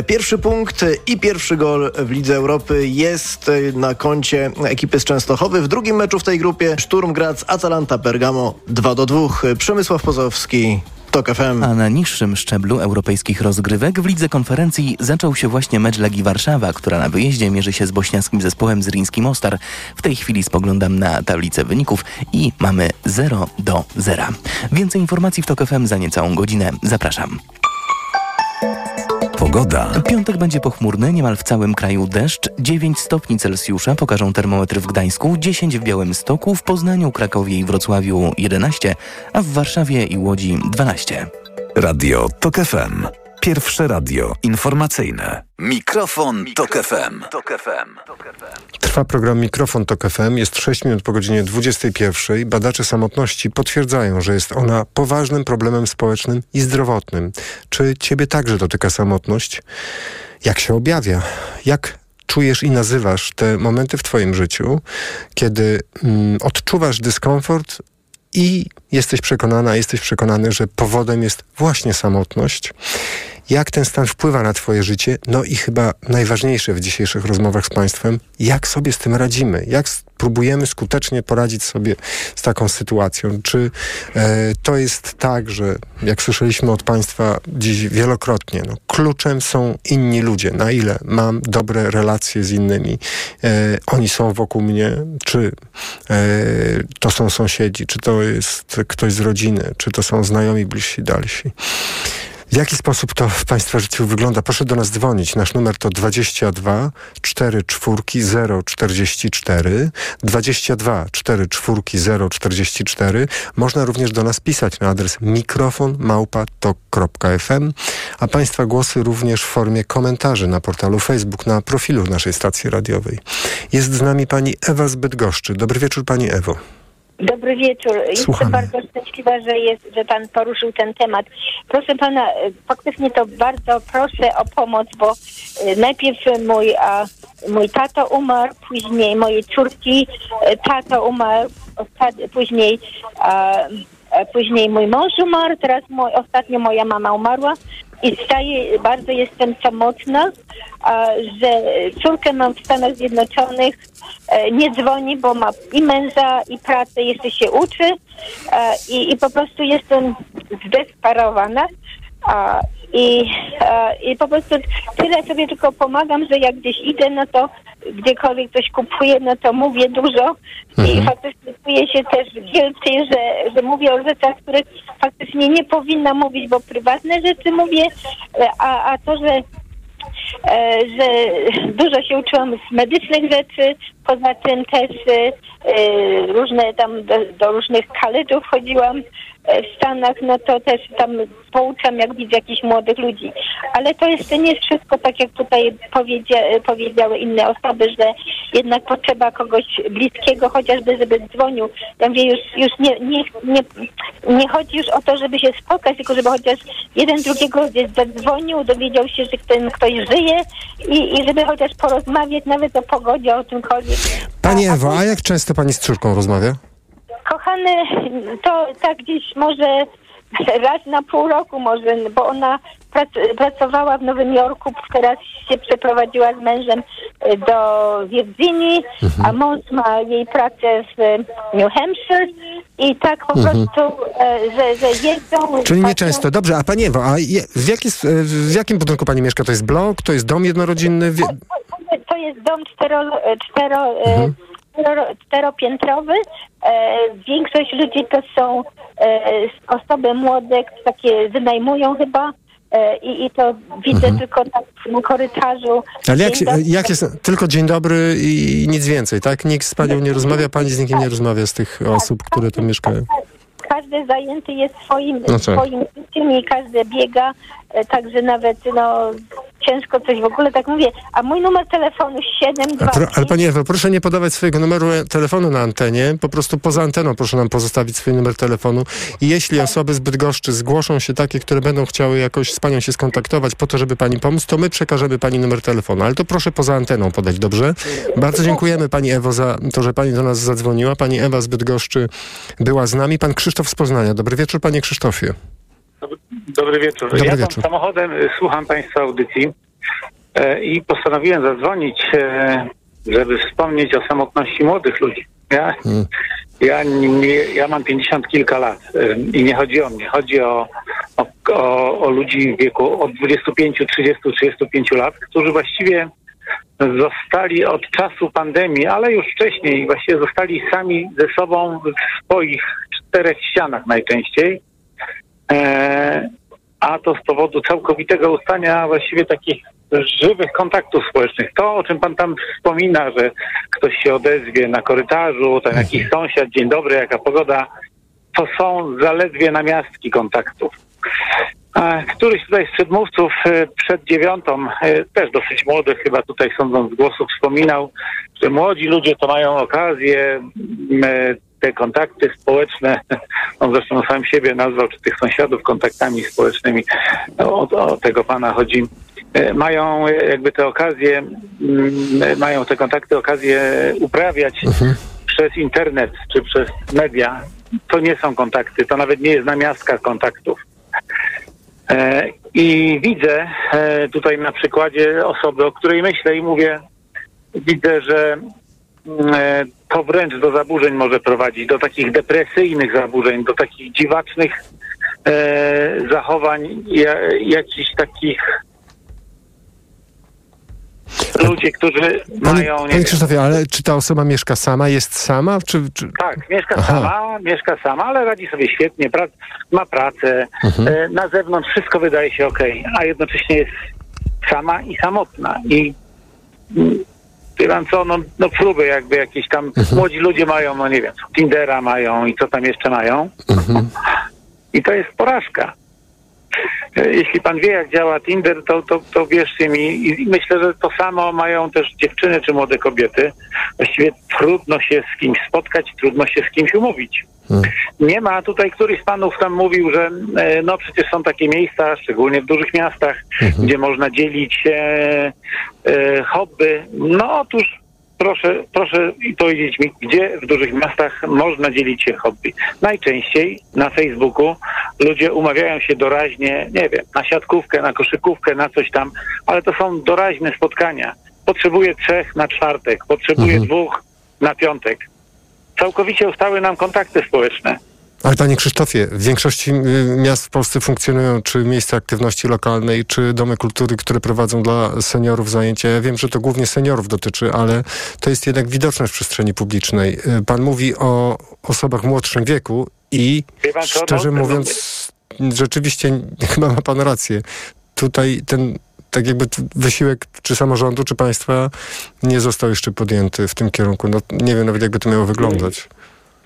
pierwszy punkt i pierwszy gol w Lidze Europy jest na koncie ekipy z Częstochowy. W drugim meczu w tej grupie Szturm Graz, Atalanta Bergamo 2 do 2. Przemysław Pozowski, TOK FM. A na niższym szczeblu europejskich rozgrywek w lidze konferencji zaczął się właśnie mecz Legii Warszawa, która na wyjeździe mierzy się z bośniackim zespołem z Rimski Mostar. W tej chwili spoglądam na tablicę wyników i mamy 0 do 0. Więcej informacji w TOK FM za niecałą godzinę. Zapraszam. Pogoda. Piątek będzie pochmurny, niemal w całym kraju deszcz. 9 stopni Celsjusza pokażą termometry w Gdańsku, 10 w Białymstoku, w Poznaniu, Krakowie i Wrocławiu 11, a w Warszawie i Łodzi 12. Radio TOK FM. Pierwsze radio informacyjne. Mikrofon, Tok FM. Trwa program Mikrofon Tok FM. Jest 6 minut po godzinie 21. Badacze samotności potwierdzają, że jest ona poważnym problemem społecznym i zdrowotnym. Czy ciebie także dotyka samotność? Jak się objawia? Jak czujesz i nazywasz te momenty w twoim życiu, kiedy mm, odczuwasz dyskomfort i jesteś przekonana, jesteś przekonany, że powodem jest właśnie samotność. Jak ten stan wpływa na Twoje życie? No i chyba najważniejsze w dzisiejszych rozmowach z Państwem, jak sobie z tym radzimy? Jak próbujemy skutecznie poradzić sobie z taką sytuacją? Czy e, to jest tak, że jak słyszeliśmy od Państwa dziś wielokrotnie, no, kluczem są inni ludzie. Na ile mam dobre relacje z innymi? E, oni są wokół mnie? Czy e, to są sąsiedzi? Czy to jest ktoś z rodziny? Czy to są znajomi bliżsi, dalsi? W jaki sposób to w Państwa życiu wygląda? Proszę do nas dzwonić. Nasz numer to 22 44 044 22 44 044. Można również do nas pisać na adres mikrofon małpa.tok.fm, a Państwa głosy również w formie komentarzy na portalu Facebook, na profilu naszej stacji radiowej. Jest z nami pani Ewa z Bydgoszczy. Dobry wieczór pani Ewo. Dobry wieczór. Słuchamy. Jestem bardzo szczęśliwa, że, jest, że pan poruszył ten temat. Proszę pana, e, faktycznie to bardzo proszę o pomoc, bo e, najpierw mój, a, mój tato umarł, później moje córki, e, tato umarł, później, a, a później mój mąż umarł, teraz mój, ostatnio moja mama umarła i staję, bardzo jestem samotna, że córkę mam w Stanach Zjednoczonych, e, nie dzwoni, bo ma i męża, i pracę, jeszcze się uczy e, i, i po prostu jestem zdesperowana. I, e, I po prostu tyle sobie tylko pomagam, że jak gdzieś idę, no to gdziekolwiek coś kupuję, no to mówię dużo. I faktycznie czuję się też guilty, że, że mówię o rzeczach, których faktycznie nie powinna mówić, bo prywatne rzeczy mówię, a, a to, że e, że dużo się uczyłam z medycznych rzeczy, poza tym też e, e, różne tam do, do różnych college'ów chodziłam e, w Stanach, no to też tam pouczam, jak widzę jakichś młodych ludzi. Ale to jeszcze nie jest wszystko tak, jak tutaj powiedzia, powiedziały inne osoby, że jednak potrzeba kogoś bliskiego, chociażby, żeby dzwonił. Ja mówię, już, już nie, nie, nie, nie chodzi już o to, żeby się spotkać, tylko żeby chociaż jeden drugiego zadzwonił, dowiedział się, że ten ktoś żyje i, i żeby chociaż porozmawiać nawet o pogodzie, o czymkolwiek. Pani Ewo, a jak często pani z córką rozmawia? Kochany, to tak gdzieś może raz na pół roku może, bo ona prac, pracowała w Nowym Jorku, teraz się przeprowadziła z mężem e, do Virginii, a mąż ma jej pracę w New Hampshire i tak po Mhm. prostu, e, że, że jeżdżą... Czyli nie często. Dobrze, a pani Ewo, a w, jaki, w jakim budynku pani mieszka? To jest blok? To jest dom jednorodzinny? To jest dom cztero, cztero, e, cztero, czteropiętrowy. E, większość ludzi to są e, osoby młode, takie wynajmują chyba. E, I, I to widzę tylko tak w korytarzu. Ale jak, się- jak jest? Tylko dzień dobry i nic więcej, tak? Nikt z panią nie rozmawia, pani z nikim nie rozmawia z tych osób, które tam mieszkają. Każdy zajęty jest swoim, No tak. swoim życiem i każdy biega, e, także nawet no, ciężko coś w ogóle tak mówię. A mój numer telefonu A 72 pro, ale pani Ewo, proszę nie podawać swojego numeru telefonu na antenie, po prostu poza anteną proszę nam pozostawić swój numer telefonu i jeśli osoby z Bydgoszczy zgłoszą się takie, które będą chciały jakoś z panią się skontaktować po to, żeby pani pomóc, to my przekażemy pani numer telefonu, ale to proszę poza anteną podać, dobrze? Bardzo dziękujemy pani Ewo za to, że pani do nas zadzwoniła. Pani Ewa z Bydgoszczy była z nami. Pan Krzysztof z Poznania. Dobry wieczór panie Krzysztofie. Dobry wieczór. Dobry ja wieczór. samochodem y, słucham Państwa audycji e, i postanowiłem zadzwonić, e, żeby wspomnieć o samotności młodych ludzi. Ja, Hmm. ja, nie, ja mam 50 kilka lat e, i nie chodzi o mnie, chodzi o, o, o, o ludzi w wieku od 25, 30, 35 lat, którzy właściwie zostali od czasu pandemii, ale już wcześniej właściwie zostali sami ze sobą w swoich czterech ścianach najczęściej. E, a to z powodu całkowitego ustania właściwie takich żywych kontaktów społecznych. To, o czym pan tam wspomina, że ktoś się odezwie na korytarzu, tam jakiś sąsiad, dzień dobry, jaka pogoda, to są zaledwie namiastki kontaktów. A Któryś tutaj z przedmówców e, przed dziewiątą, e, też dosyć młody, chyba tutaj sądząc z głosu, wspominał, że młodzi ludzie to mają okazję e, te kontakty społeczne, on zresztą sam siebie nazwał, czy tych sąsiadów kontaktami społecznymi, o, o tego pana chodzi, e, mają e, jakby te okazje, mm, mają te kontakty okazję uprawiać przez internet czy przez media. To nie są kontakty, to nawet nie jest namiastka kontaktów. E, I widzę e, tutaj na przykładzie osoby, o której myślę i mówię, widzę, że e, to wręcz do zaburzeń może prowadzić, do takich depresyjnych zaburzeń, do takich dziwacznych e, zachowań, ja, jakichś takich ludzie, którzy Panie, mają... Nie panie Krzysztofie, ale czy ta osoba mieszka sama, jest sama, czy... czy... tak, mieszka Aha. sama, mieszka sama, ale radzi sobie świetnie, prac, ma pracę, Mhm. e, na zewnątrz wszystko wydaje się ok, a jednocześnie jest sama i samotna i pan co, no, no próby jakby jakieś tam, Mhm. młodzi ludzie mają, no nie wiem, Tindera mają i co tam jeszcze mają Mhm. i to jest porażka. E, Jeśli pan wie, jak działa Tinder, to, to, to wierzcie mi, i myślę, że to samo mają też dziewczyny czy młode kobiety. Właściwie trudno się z kimś spotkać, trudno się z kimś umówić. Nie ma tutaj, któryś z panów tam mówił, że e, no przecież są takie miejsca, szczególnie w dużych miastach, gdzie można dzielić się e, hobby. No otóż proszę, proszę powiedzieć mi, gdzie w dużych miastach można dzielić się hobby. Najczęściej na Facebooku ludzie umawiają się doraźnie, nie wiem, na siatkówkę, na koszykówkę, na coś tam, ale to są doraźne spotkania. Potrzebuję trzech na czwartek, potrzebuję dwóch na piątek. Całkowicie ustały nam kontakty społeczne. Ale panie Krzysztofie, w większości y, miast w Polsce funkcjonują czy miejsca aktywności lokalnej, czy domy kultury, które prowadzą dla seniorów zajęcia. Ja wiem, że to głównie seniorów dotyczy, ale to jest jednak widoczne w przestrzeni publicznej. Y, Pan mówi o osobach w młodszym wieku i pan co, szczerze no, mówiąc, rzeczywiście chyba ma pan rację. Tutaj ten tak jakby wysiłek czy samorządu, czy państwa nie został jeszcze podjęty w tym kierunku. No, nie wiem nawet jakby to miało wyglądać.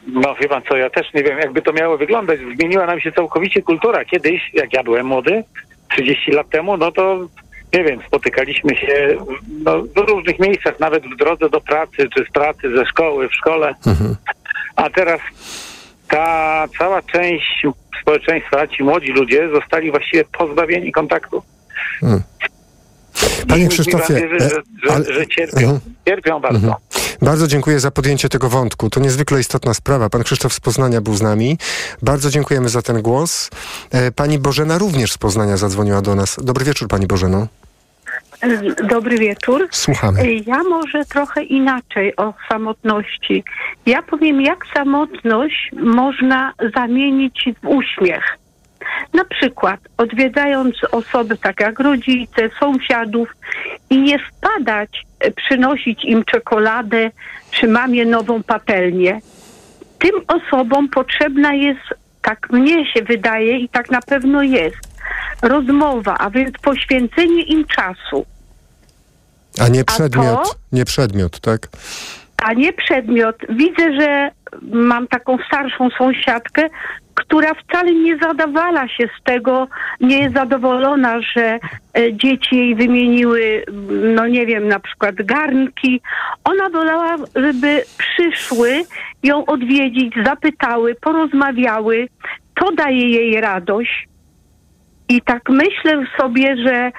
No wie pan co, ja też nie wiem, jakby to miało wyglądać. Zmieniła nam się całkowicie kultura. Kiedyś, jak ja byłem młody, 30 lat temu, no to nie wiem, spotykaliśmy się no, w różnych miejscach, nawet w drodze do pracy, czy z pracy, ze szkoły, w szkole. A teraz ta cała część społeczeństwa, ci młodzi ludzie zostali właściwie pozbawieni kontaktu. Panie I mi Krzysztofie, wierzy, że, że, ale- że cierpią. Mhm. Cierpią bardzo. Mhm. Bardzo dziękuję za podjęcie tego wątku. To niezwykle istotna sprawa. Pan Krzysztof z Poznania był z nami. Bardzo dziękujemy za ten głos. E, Pani Bożena również z Poznania zadzwoniła do nas. Dobry wieczór, Pani Bożeno. Dobry wieczór. Słuchamy. Ja może trochę inaczej o samotności. Ja powiem, jak samotność można zamienić w uśmiech. Na przykład odwiedzając osoby tak jak rodzice, sąsiadów i nie wpadać, e, przynosić im czekoladę czy mamie nową patelnię. Tym osobom potrzebna jest, tak mnie się wydaje i tak na pewno jest, rozmowa, a więc poświęcenie im czasu. A nie A przedmiot, to? nie przedmiot, tak? A nie przedmiot. Widzę, że mam taką starszą sąsiadkę, która wcale nie zadawala się z tego, nie jest zadowolona, że e, dzieci jej wymieniły, no nie wiem, na przykład garnki. Ona wolała, żeby przyszły ją odwiedzić, zapytały, porozmawiały. To daje jej radość. I tak myślę sobie, że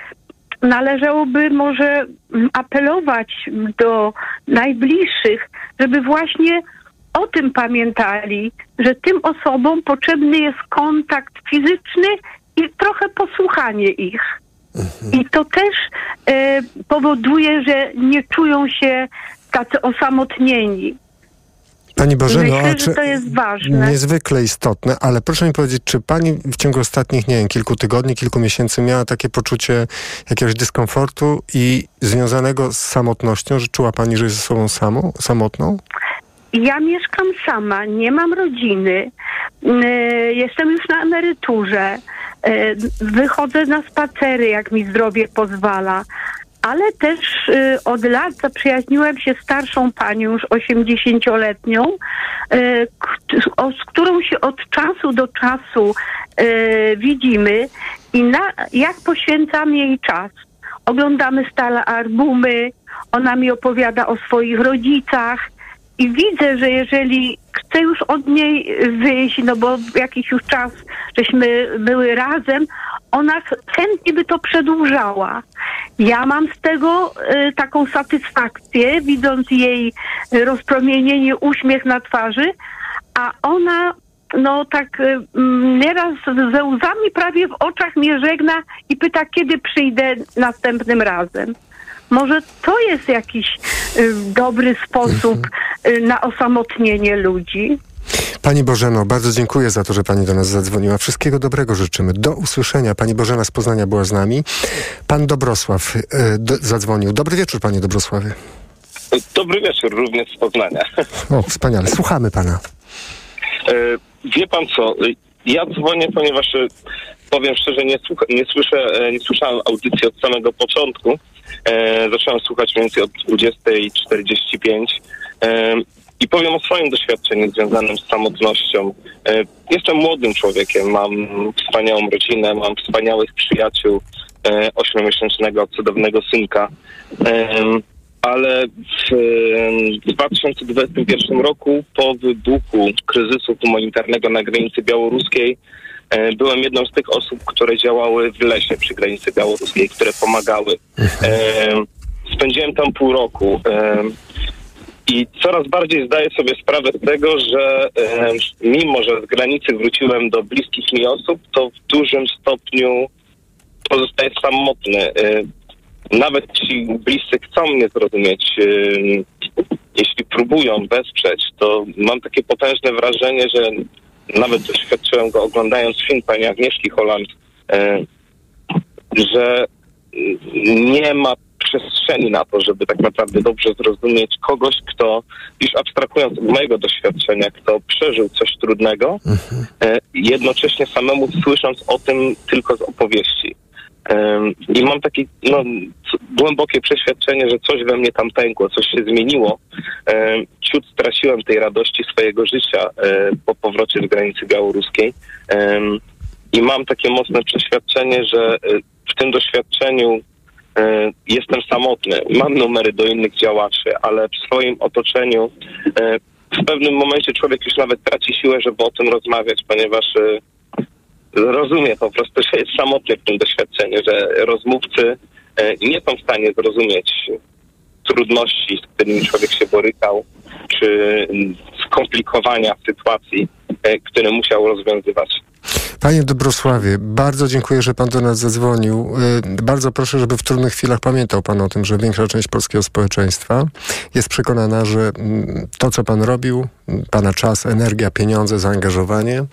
należałoby może mm, apelować do najbliższych, żeby właśnie o tym pamiętali, że tym osobom potrzebny jest kontakt fizyczny i trochę posłuchanie ich. I to też e, powoduje, że nie czują się tacy osamotnieni. Pani Bożeno, Myślę, czy to jest ważne. niezwykle istotne, ale proszę mi powiedzieć, czy pani w ciągu ostatnich, nie wiem, kilku tygodni, kilku miesięcy miała takie poczucie jakiegoś dyskomfortu i związanego z samotnością, że czuła pani, że jest ze sobą samą, samotną? Ja mieszkam sama, nie mam rodziny, Yy, jestem już na emeryturze, Yy, wychodzę na spacery, jak mi zdrowie pozwala, ale też yy, od lat zaprzyjaźniłem się starszą panią, już 80-letnią, yy, k- o- z którą się od czasu do czasu yy, widzimy i na, jak poświęcam jej czas. Oglądamy stale albumy, ona mi opowiada o swoich rodzicach, i widzę, że jeżeli chcę już od niej wyjść, no bo jakiś już czas żeśmy były razem, ona ch- chętnie by to przedłużała. Ja mam z tego y, taką satysfakcję, widząc jej rozpromienienie, uśmiech na twarzy, a ona no tak y, mm, nieraz ze łzami prawie w oczach mnie żegna i pyta, kiedy przyjdę następnym razem. Może to jest jakiś y, dobry sposób y, na osamotnienie ludzi. Pani Bożeno, bardzo dziękuję za to, że Pani do nas zadzwoniła. Wszystkiego dobrego życzymy. Do usłyszenia. Pani Bożena z Poznania była z nami. Pan Dobrosław do, zadzwonił. Dobry wieczór, Panie Dobrosławie. Dobry wieczór, również z Poznania. O, wspaniale. Słuchamy Pana. E, wie pan co, ja dzwonię, ponieważ e, powiem szczerze, nie, słucha, nie, słyszę, e, nie słyszałem audycji od samego początku. E, zacząłem słuchać mniej więcej od 20.45 e, i powiem o swoim doświadczeniu związanym z samotnością. E, jestem młodym człowiekiem, mam wspaniałą rodzinę, mam wspaniałych przyjaciół, e, ośmiomiesięcznego, cudownego synka. E, ale w em, 2021 roku po wybuchu kryzysu humanitarnego na granicy białoruskiej byłem jedną z tych osób, które działały w lesie przy granicy białoruskiej, które pomagały. Em, Spędziłem tam pół roku. em, I coraz bardziej zdaję sobie sprawę z tego, że mimo, że z granicy wróciłem do bliskich mi osób, to w dużym stopniu pozostaję samotny. E, Nawet ci bliscy chcą mnie zrozumieć, jeśli próbują wesprzeć, to mam takie potężne wrażenie, że nawet doświadczyłem go oglądając film pani Agnieszki Holland, e, że nie ma przestrzeni na to, żeby tak naprawdę dobrze zrozumieć kogoś, kto, już abstrahując od mojego doświadczenia, kto przeżył coś trudnego, e, jednocześnie samemu słysząc o tym tylko z opowieści. I mam takie no, głębokie przeświadczenie, że coś we mnie tam pękło, coś się zmieniło. Ciut straciłem tej radości swojego życia e, po powrocie z granicy białoruskiej. I mam takie mocne przeświadczenie, że e, w tym doświadczeniu e, jestem samotny. Mam numery do innych działaczy, ale w swoim otoczeniu w pewnym momencie człowiek już nawet traci siłę, żeby o tym rozmawiać, ponieważ e, rozumie po prostu, że jest samotny w tym doświadczeniu, że rozmówcy e, nie są w stanie zrozumieć trudności, z którymi człowiek się borykał, czy skomplikowania sytuacji, e, które musiał rozwiązywać. Panie Dobrosławie, bardzo dziękuję, że Pan do nas zadzwonił. Y, Bardzo proszę, żeby w trudnych chwilach pamiętał Pan o tym, że większa część polskiego społeczeństwa jest przekonana, że mm, to, co Pan robił, Pana czas, energia, pieniądze, zaangażowanie,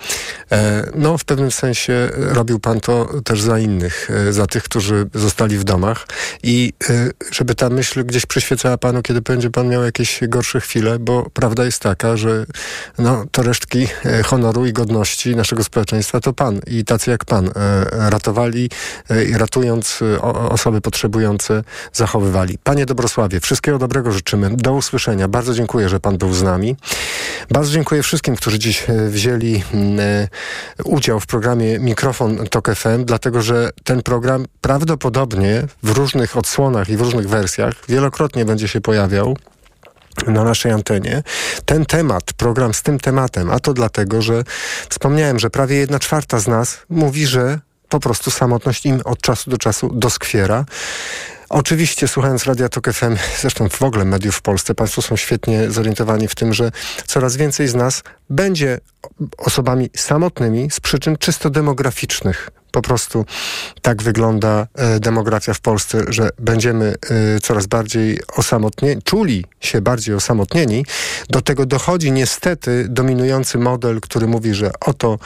e, no w pewnym sensie robił Pan to też za innych, e, za tych, którzy zostali w domach i e, żeby ta myśl gdzieś przyświecała Panu, kiedy będzie Pan miał jakieś gorsze chwile, bo prawda jest taka, że no, to resztki honoru i godności naszego społeczeństwa to Pan i tacy jak Pan ratowali i ratując osoby potrzebujące zachowywali. Panie Dobrosławie, wszystkiego dobrego życzymy. Do usłyszenia. Bardzo dziękuję, że Pan był z nami. Bardzo dziękuję wszystkim, którzy dziś e, wzięli mm, e, udział w programie Mikrofon Tok FM, dlatego że ten program prawdopodobnie w różnych odsłonach i w różnych wersjach wielokrotnie będzie się pojawiał na naszej antenie. Ten temat, program z tym tematem, a to dlatego, że wspomniałem, że prawie jedna czwarta z nas mówi, że po prostu samotność im od czasu do czasu doskwiera. Oczywiście słuchając Radia Tok FM, zresztą w ogóle mediów w Polsce, Państwo są świetnie zorientowani w tym, że coraz więcej z nas będzie osobami samotnymi z przyczyn czysto demograficznych. Po prostu tak wygląda e, demografia w Polsce, że będziemy e, coraz bardziej osamotnieni, czuli się bardziej osamotnieni. Do tego dochodzi niestety dominujący model, który mówi, że oto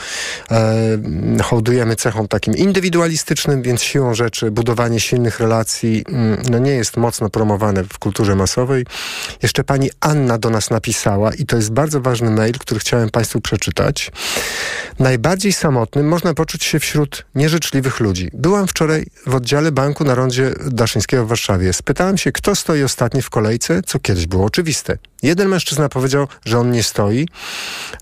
e, hołdujemy cechom takim indywidualistycznym, więc siłą rzeczy budowanie silnych relacji mm, no nie jest mocno promowane w kulturze masowej. Jeszcze pani Anna do nas napisała i to jest bardzo ważny mail, który chciałem Państwu przeczytać. Najbardziej samotnym można poczuć się wśród nieżyczliwych ludzi. Byłam wczoraj w oddziale banku na rondzie Daszyńskiego w Warszawie. Spytałem się, kto stoi ostatni w kolejce, co kiedyś było oczywiste. Jeden mężczyzna powiedział, że on nie stoi.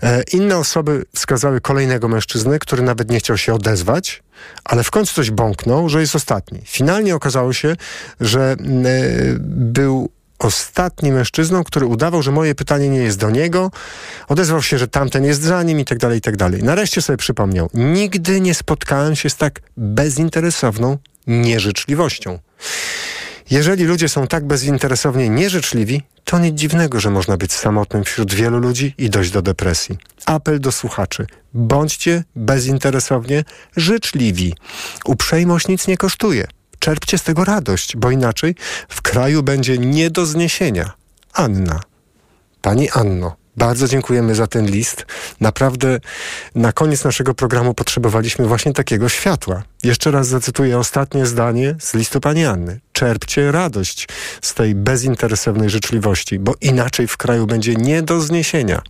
E, inne osoby wskazały kolejnego mężczyznę, który nawet nie chciał się odezwać, ale w końcu coś bąknął, że jest ostatni. Finalnie okazało się, że mm, e, był ostatnim mężczyzną, który udawał, że moje pytanie nie jest do niego, odezwał się, że tamten jest za nim i tak dalej, i tak dalej. Nareszcie sobie przypomniał, nigdy nie spotkałem się z tak bezinteresowną nieżyczliwością. Jeżeli ludzie są tak bezinteresownie nieżyczliwi, to nic dziwnego, że można być samotnym wśród wielu ludzi i dojść do depresji. Apel do słuchaczy. Bądźcie bezinteresownie życzliwi. Uprzejmość nic nie kosztuje. Czerpcie z tego radość, bo inaczej w kraju będzie nie do zniesienia. Anna. Pani Anno. Bardzo dziękujemy za ten list. Naprawdę na koniec naszego programu potrzebowaliśmy właśnie takiego światła. Jeszcze raz zacytuję ostatnie zdanie z listu pani Anny. Czerpcie radość z tej bezinteresownej życzliwości, bo inaczej w kraju będzie nie do zniesienia.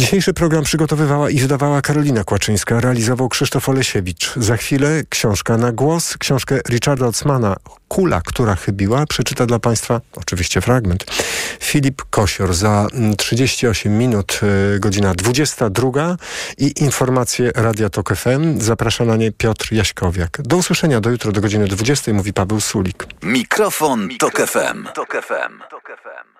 Dzisiejszy program przygotowywała i wydawała Karolina Kłaczyńska, realizował Krzysztof Olesiewicz. Za chwilę książka na głos, książkę Richarda Otzmana Kula, która chybiła, przeczyta dla Państwa oczywiście fragment. Filip Kosior za 38 minut, y, godzina 22 i informacje Radia Tok FM. Zaprasza na nie Piotr Jaśkowiak. Do usłyszenia do jutro do godziny 20, mówi Paweł Sulik. Mikrofon, Tok FM. Tok FM. Każdy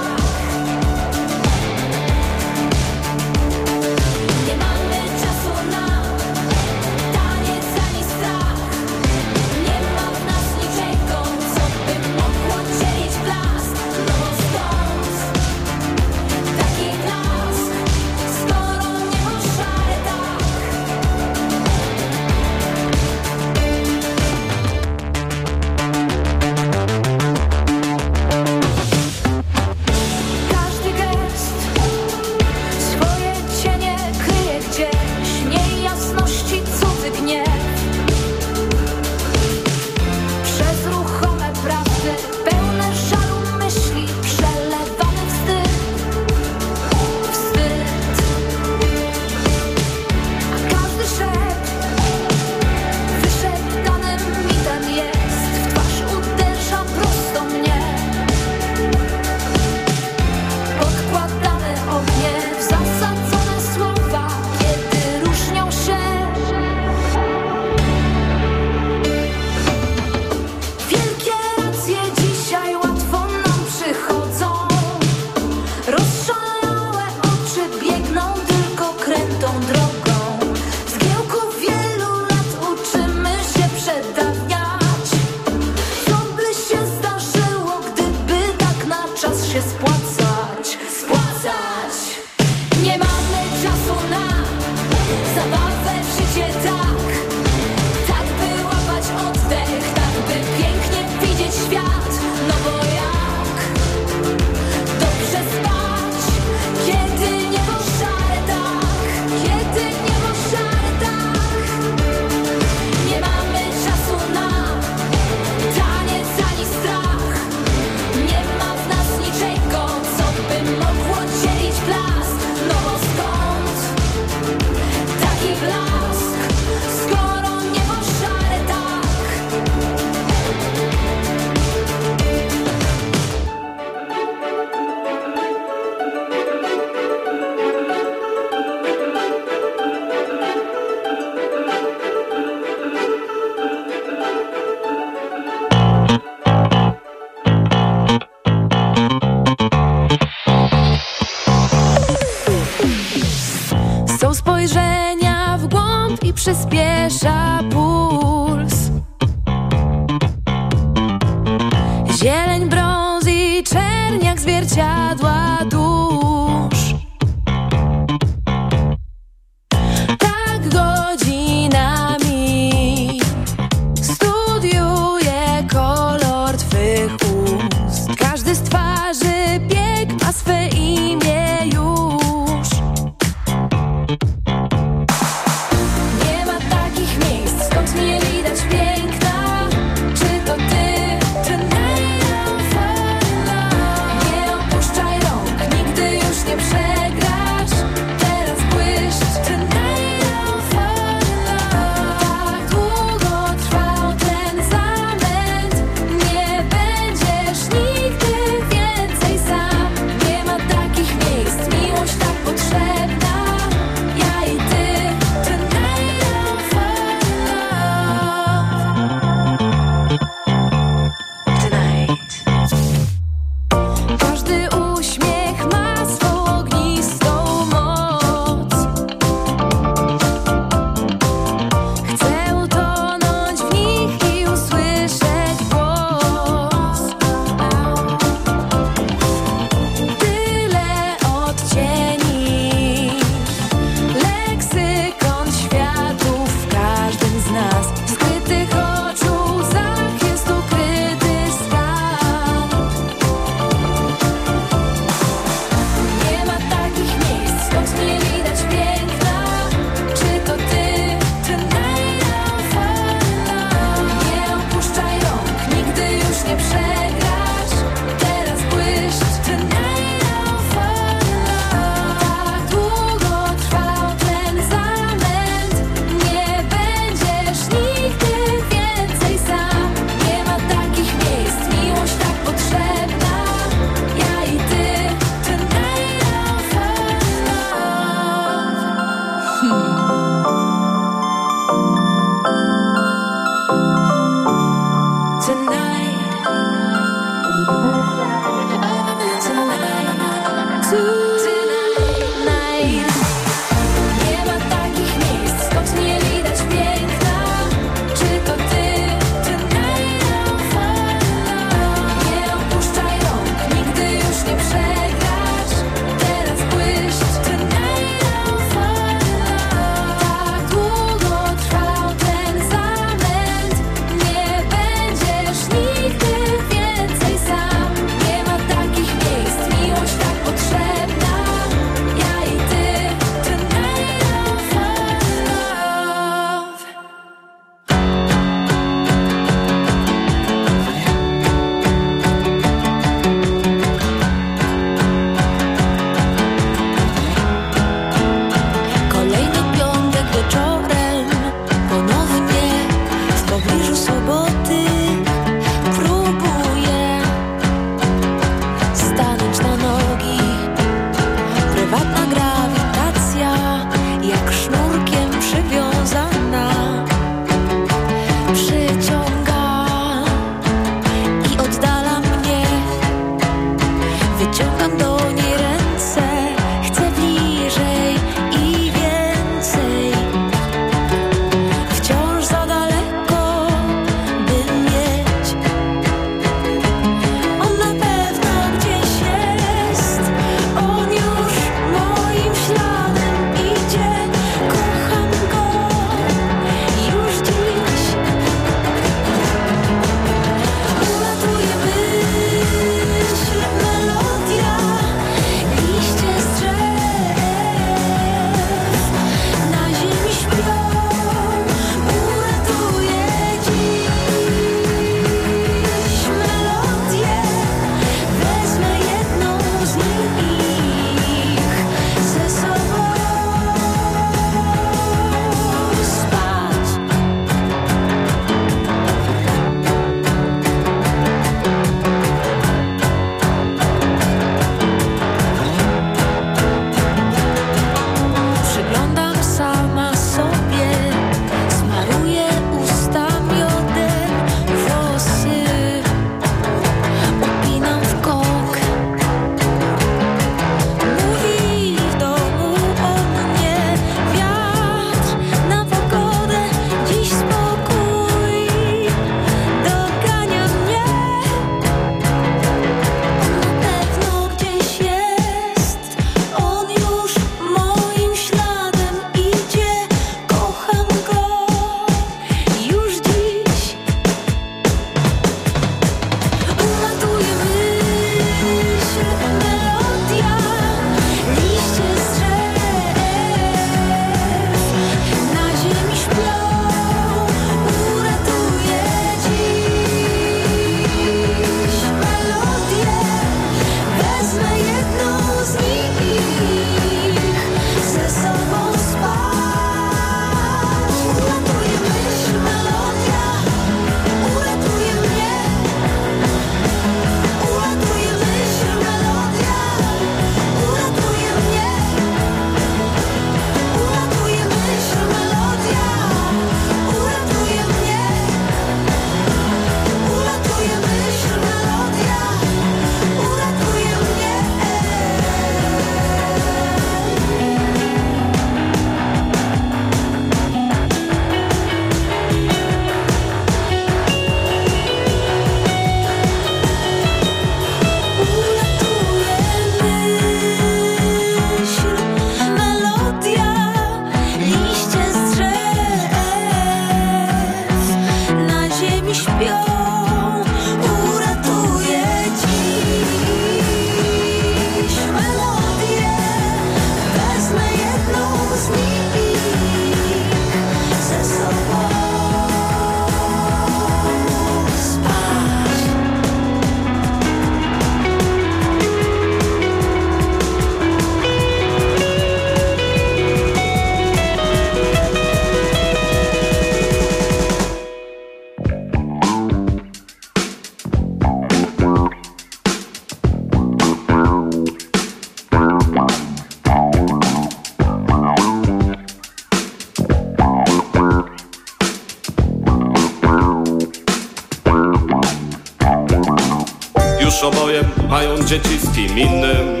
mają dzieci z kim innym.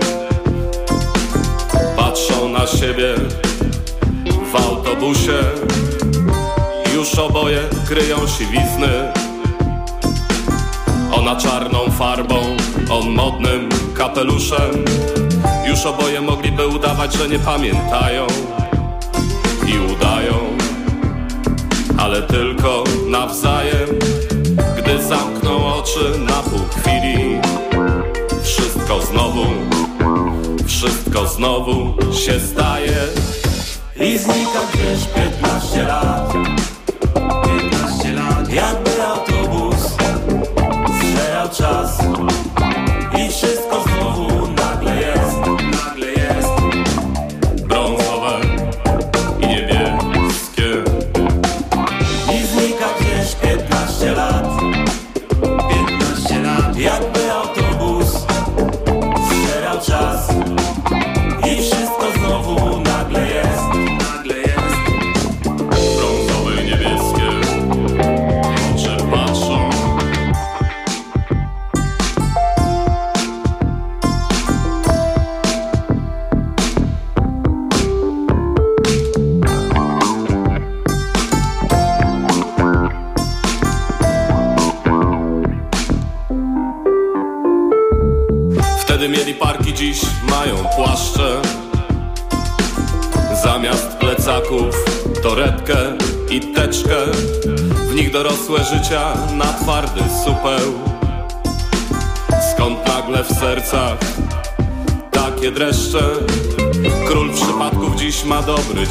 Patrzą na siebie w autobusie. Już oboje kryją siwizny. Ona czarną farbą, on modnym kapeluszem. Już oboje mogliby udawać, że nie pamiętają I udają. Ale tylko nawzajem Gdy zamkną oczy na pół chwili znowu. Wszystko znowu się staje. I znika gdzieś 15 lat. 15 lat Jakby autobus Zbierał czas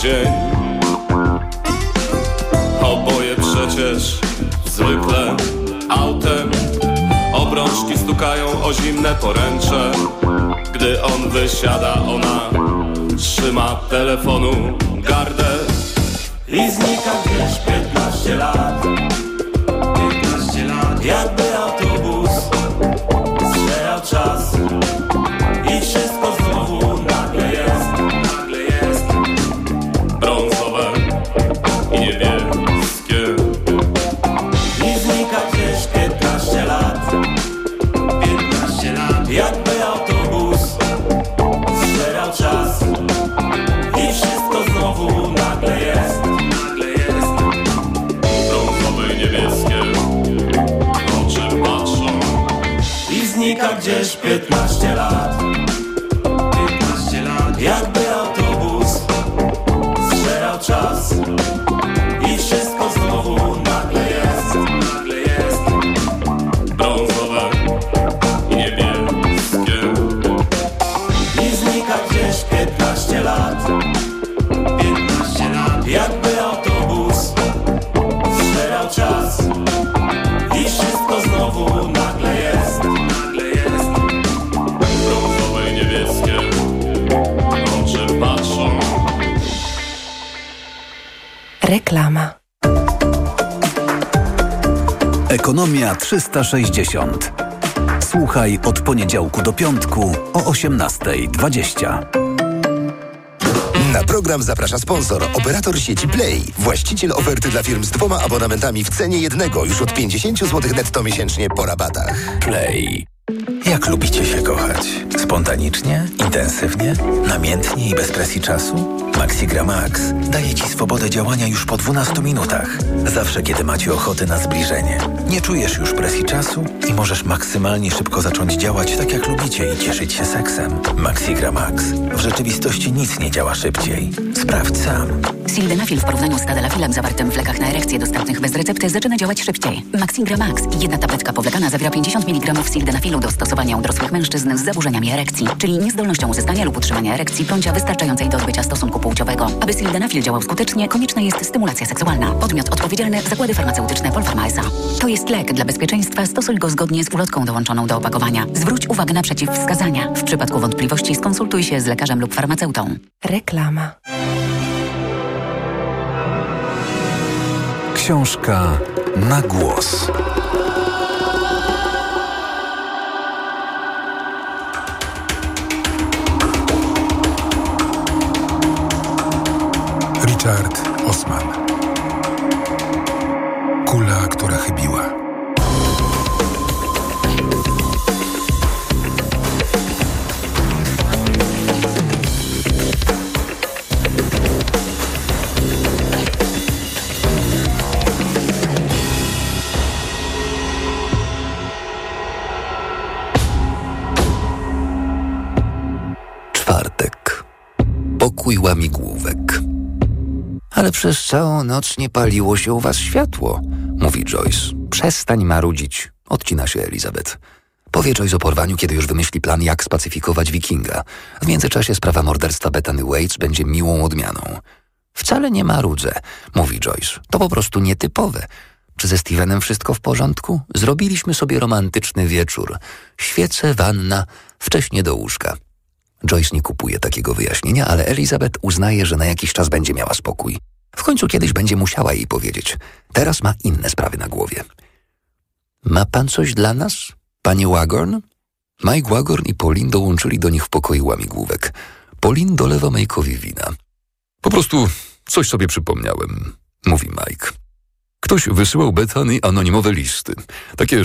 dzień. Oboje przecież zwykle autem. Obrączki stukają o zimne poręcze. Gdy on wysiada, ona trzyma telefonu gardę Reklama. Ekonomia 360. Słuchaj od poniedziałku do piątku o 18.20. Na program zaprasza sponsor, operator sieci Play, właściciel oferty dla firm z dwoma abonamentami w cenie jednego już od 50 zł netto miesięcznie po rabatach. Play. Jak lubicie się kochać? Spontanicznie? Intensywnie? Namiętnie i bez presji czasu? Maxigra Max daje Ci swobodę działania już po 12 minutach. Zawsze, kiedy macie ochotę na zbliżenie. Nie czujesz już presji czasu i możesz maksymalnie szybko zacząć działać tak, jak lubicie i cieszyć się seksem. Maxigra Max. W rzeczywistości nic nie działa szybciej. Sprawdź sam. Sildenafil w porównaniu z tadalafilem zawartym w lekach na erekcję dostępnych bez recepty zaczyna działać szybciej. Maxigra Max. Jedna tabletka powlekana zawiera 50 mg sildenafilu do stosowania u dorosłych mężczyzn z zaburzeniami erekcji, czyli niezdolnością uzyskania lub utrzymania erekcji bądź wystarczającej do odbycia stosunku płciowego. Aby sildenafil działał skutecznie, konieczna jest stymulacja seksualna. Podmiot odpowiedzialny Zakłady Farmaceutyczne Polpharma S.A. To jest lek. Dla bezpieczeństwa stosuj go zgodnie z ulotką dołączoną do opakowania. Zwróć uwagę na przeciwwskazania. W przypadku wątpliwości skonsultuj się z lekarzem lub farmaceutą. Reklama. Książka na głos. Richard Osman. Kula, która chybiła. Pokój łamigłówek. Ale przez całą noc nie paliło się u was światło, mówi Joyce. Przestań marudzić, odcina się Elizabeth. Powie Joyce o porwaniu, kiedy już wymyśli plan, jak spacyfikować wikinga. W międzyczasie sprawa morderstwa Bethany Waits będzie miłą odmianą. Wcale nie marudzę, mówi Joyce. To po prostu nietypowe. Czy ze Stevenem wszystko w porządku? Zrobiliśmy sobie romantyczny wieczór. Świece, wanna, wcześnie do łóżka. Joyce nie kupuje takiego wyjaśnienia, ale Elizabeth uznaje, że na jakiś czas będzie miała spokój. W końcu kiedyś będzie musiała jej powiedzieć. Teraz ma inne sprawy na głowie. Ma pan coś dla nas, panie Wagorn? Mike Wagorn i Pauline dołączyli do nich w pokoju łamigłówek. Pauline dolewa Mike'owi wina. Po prostu coś sobie przypomniałem, mówi Mike. Ktoś wysyłał Bethany anonimowe listy. Takie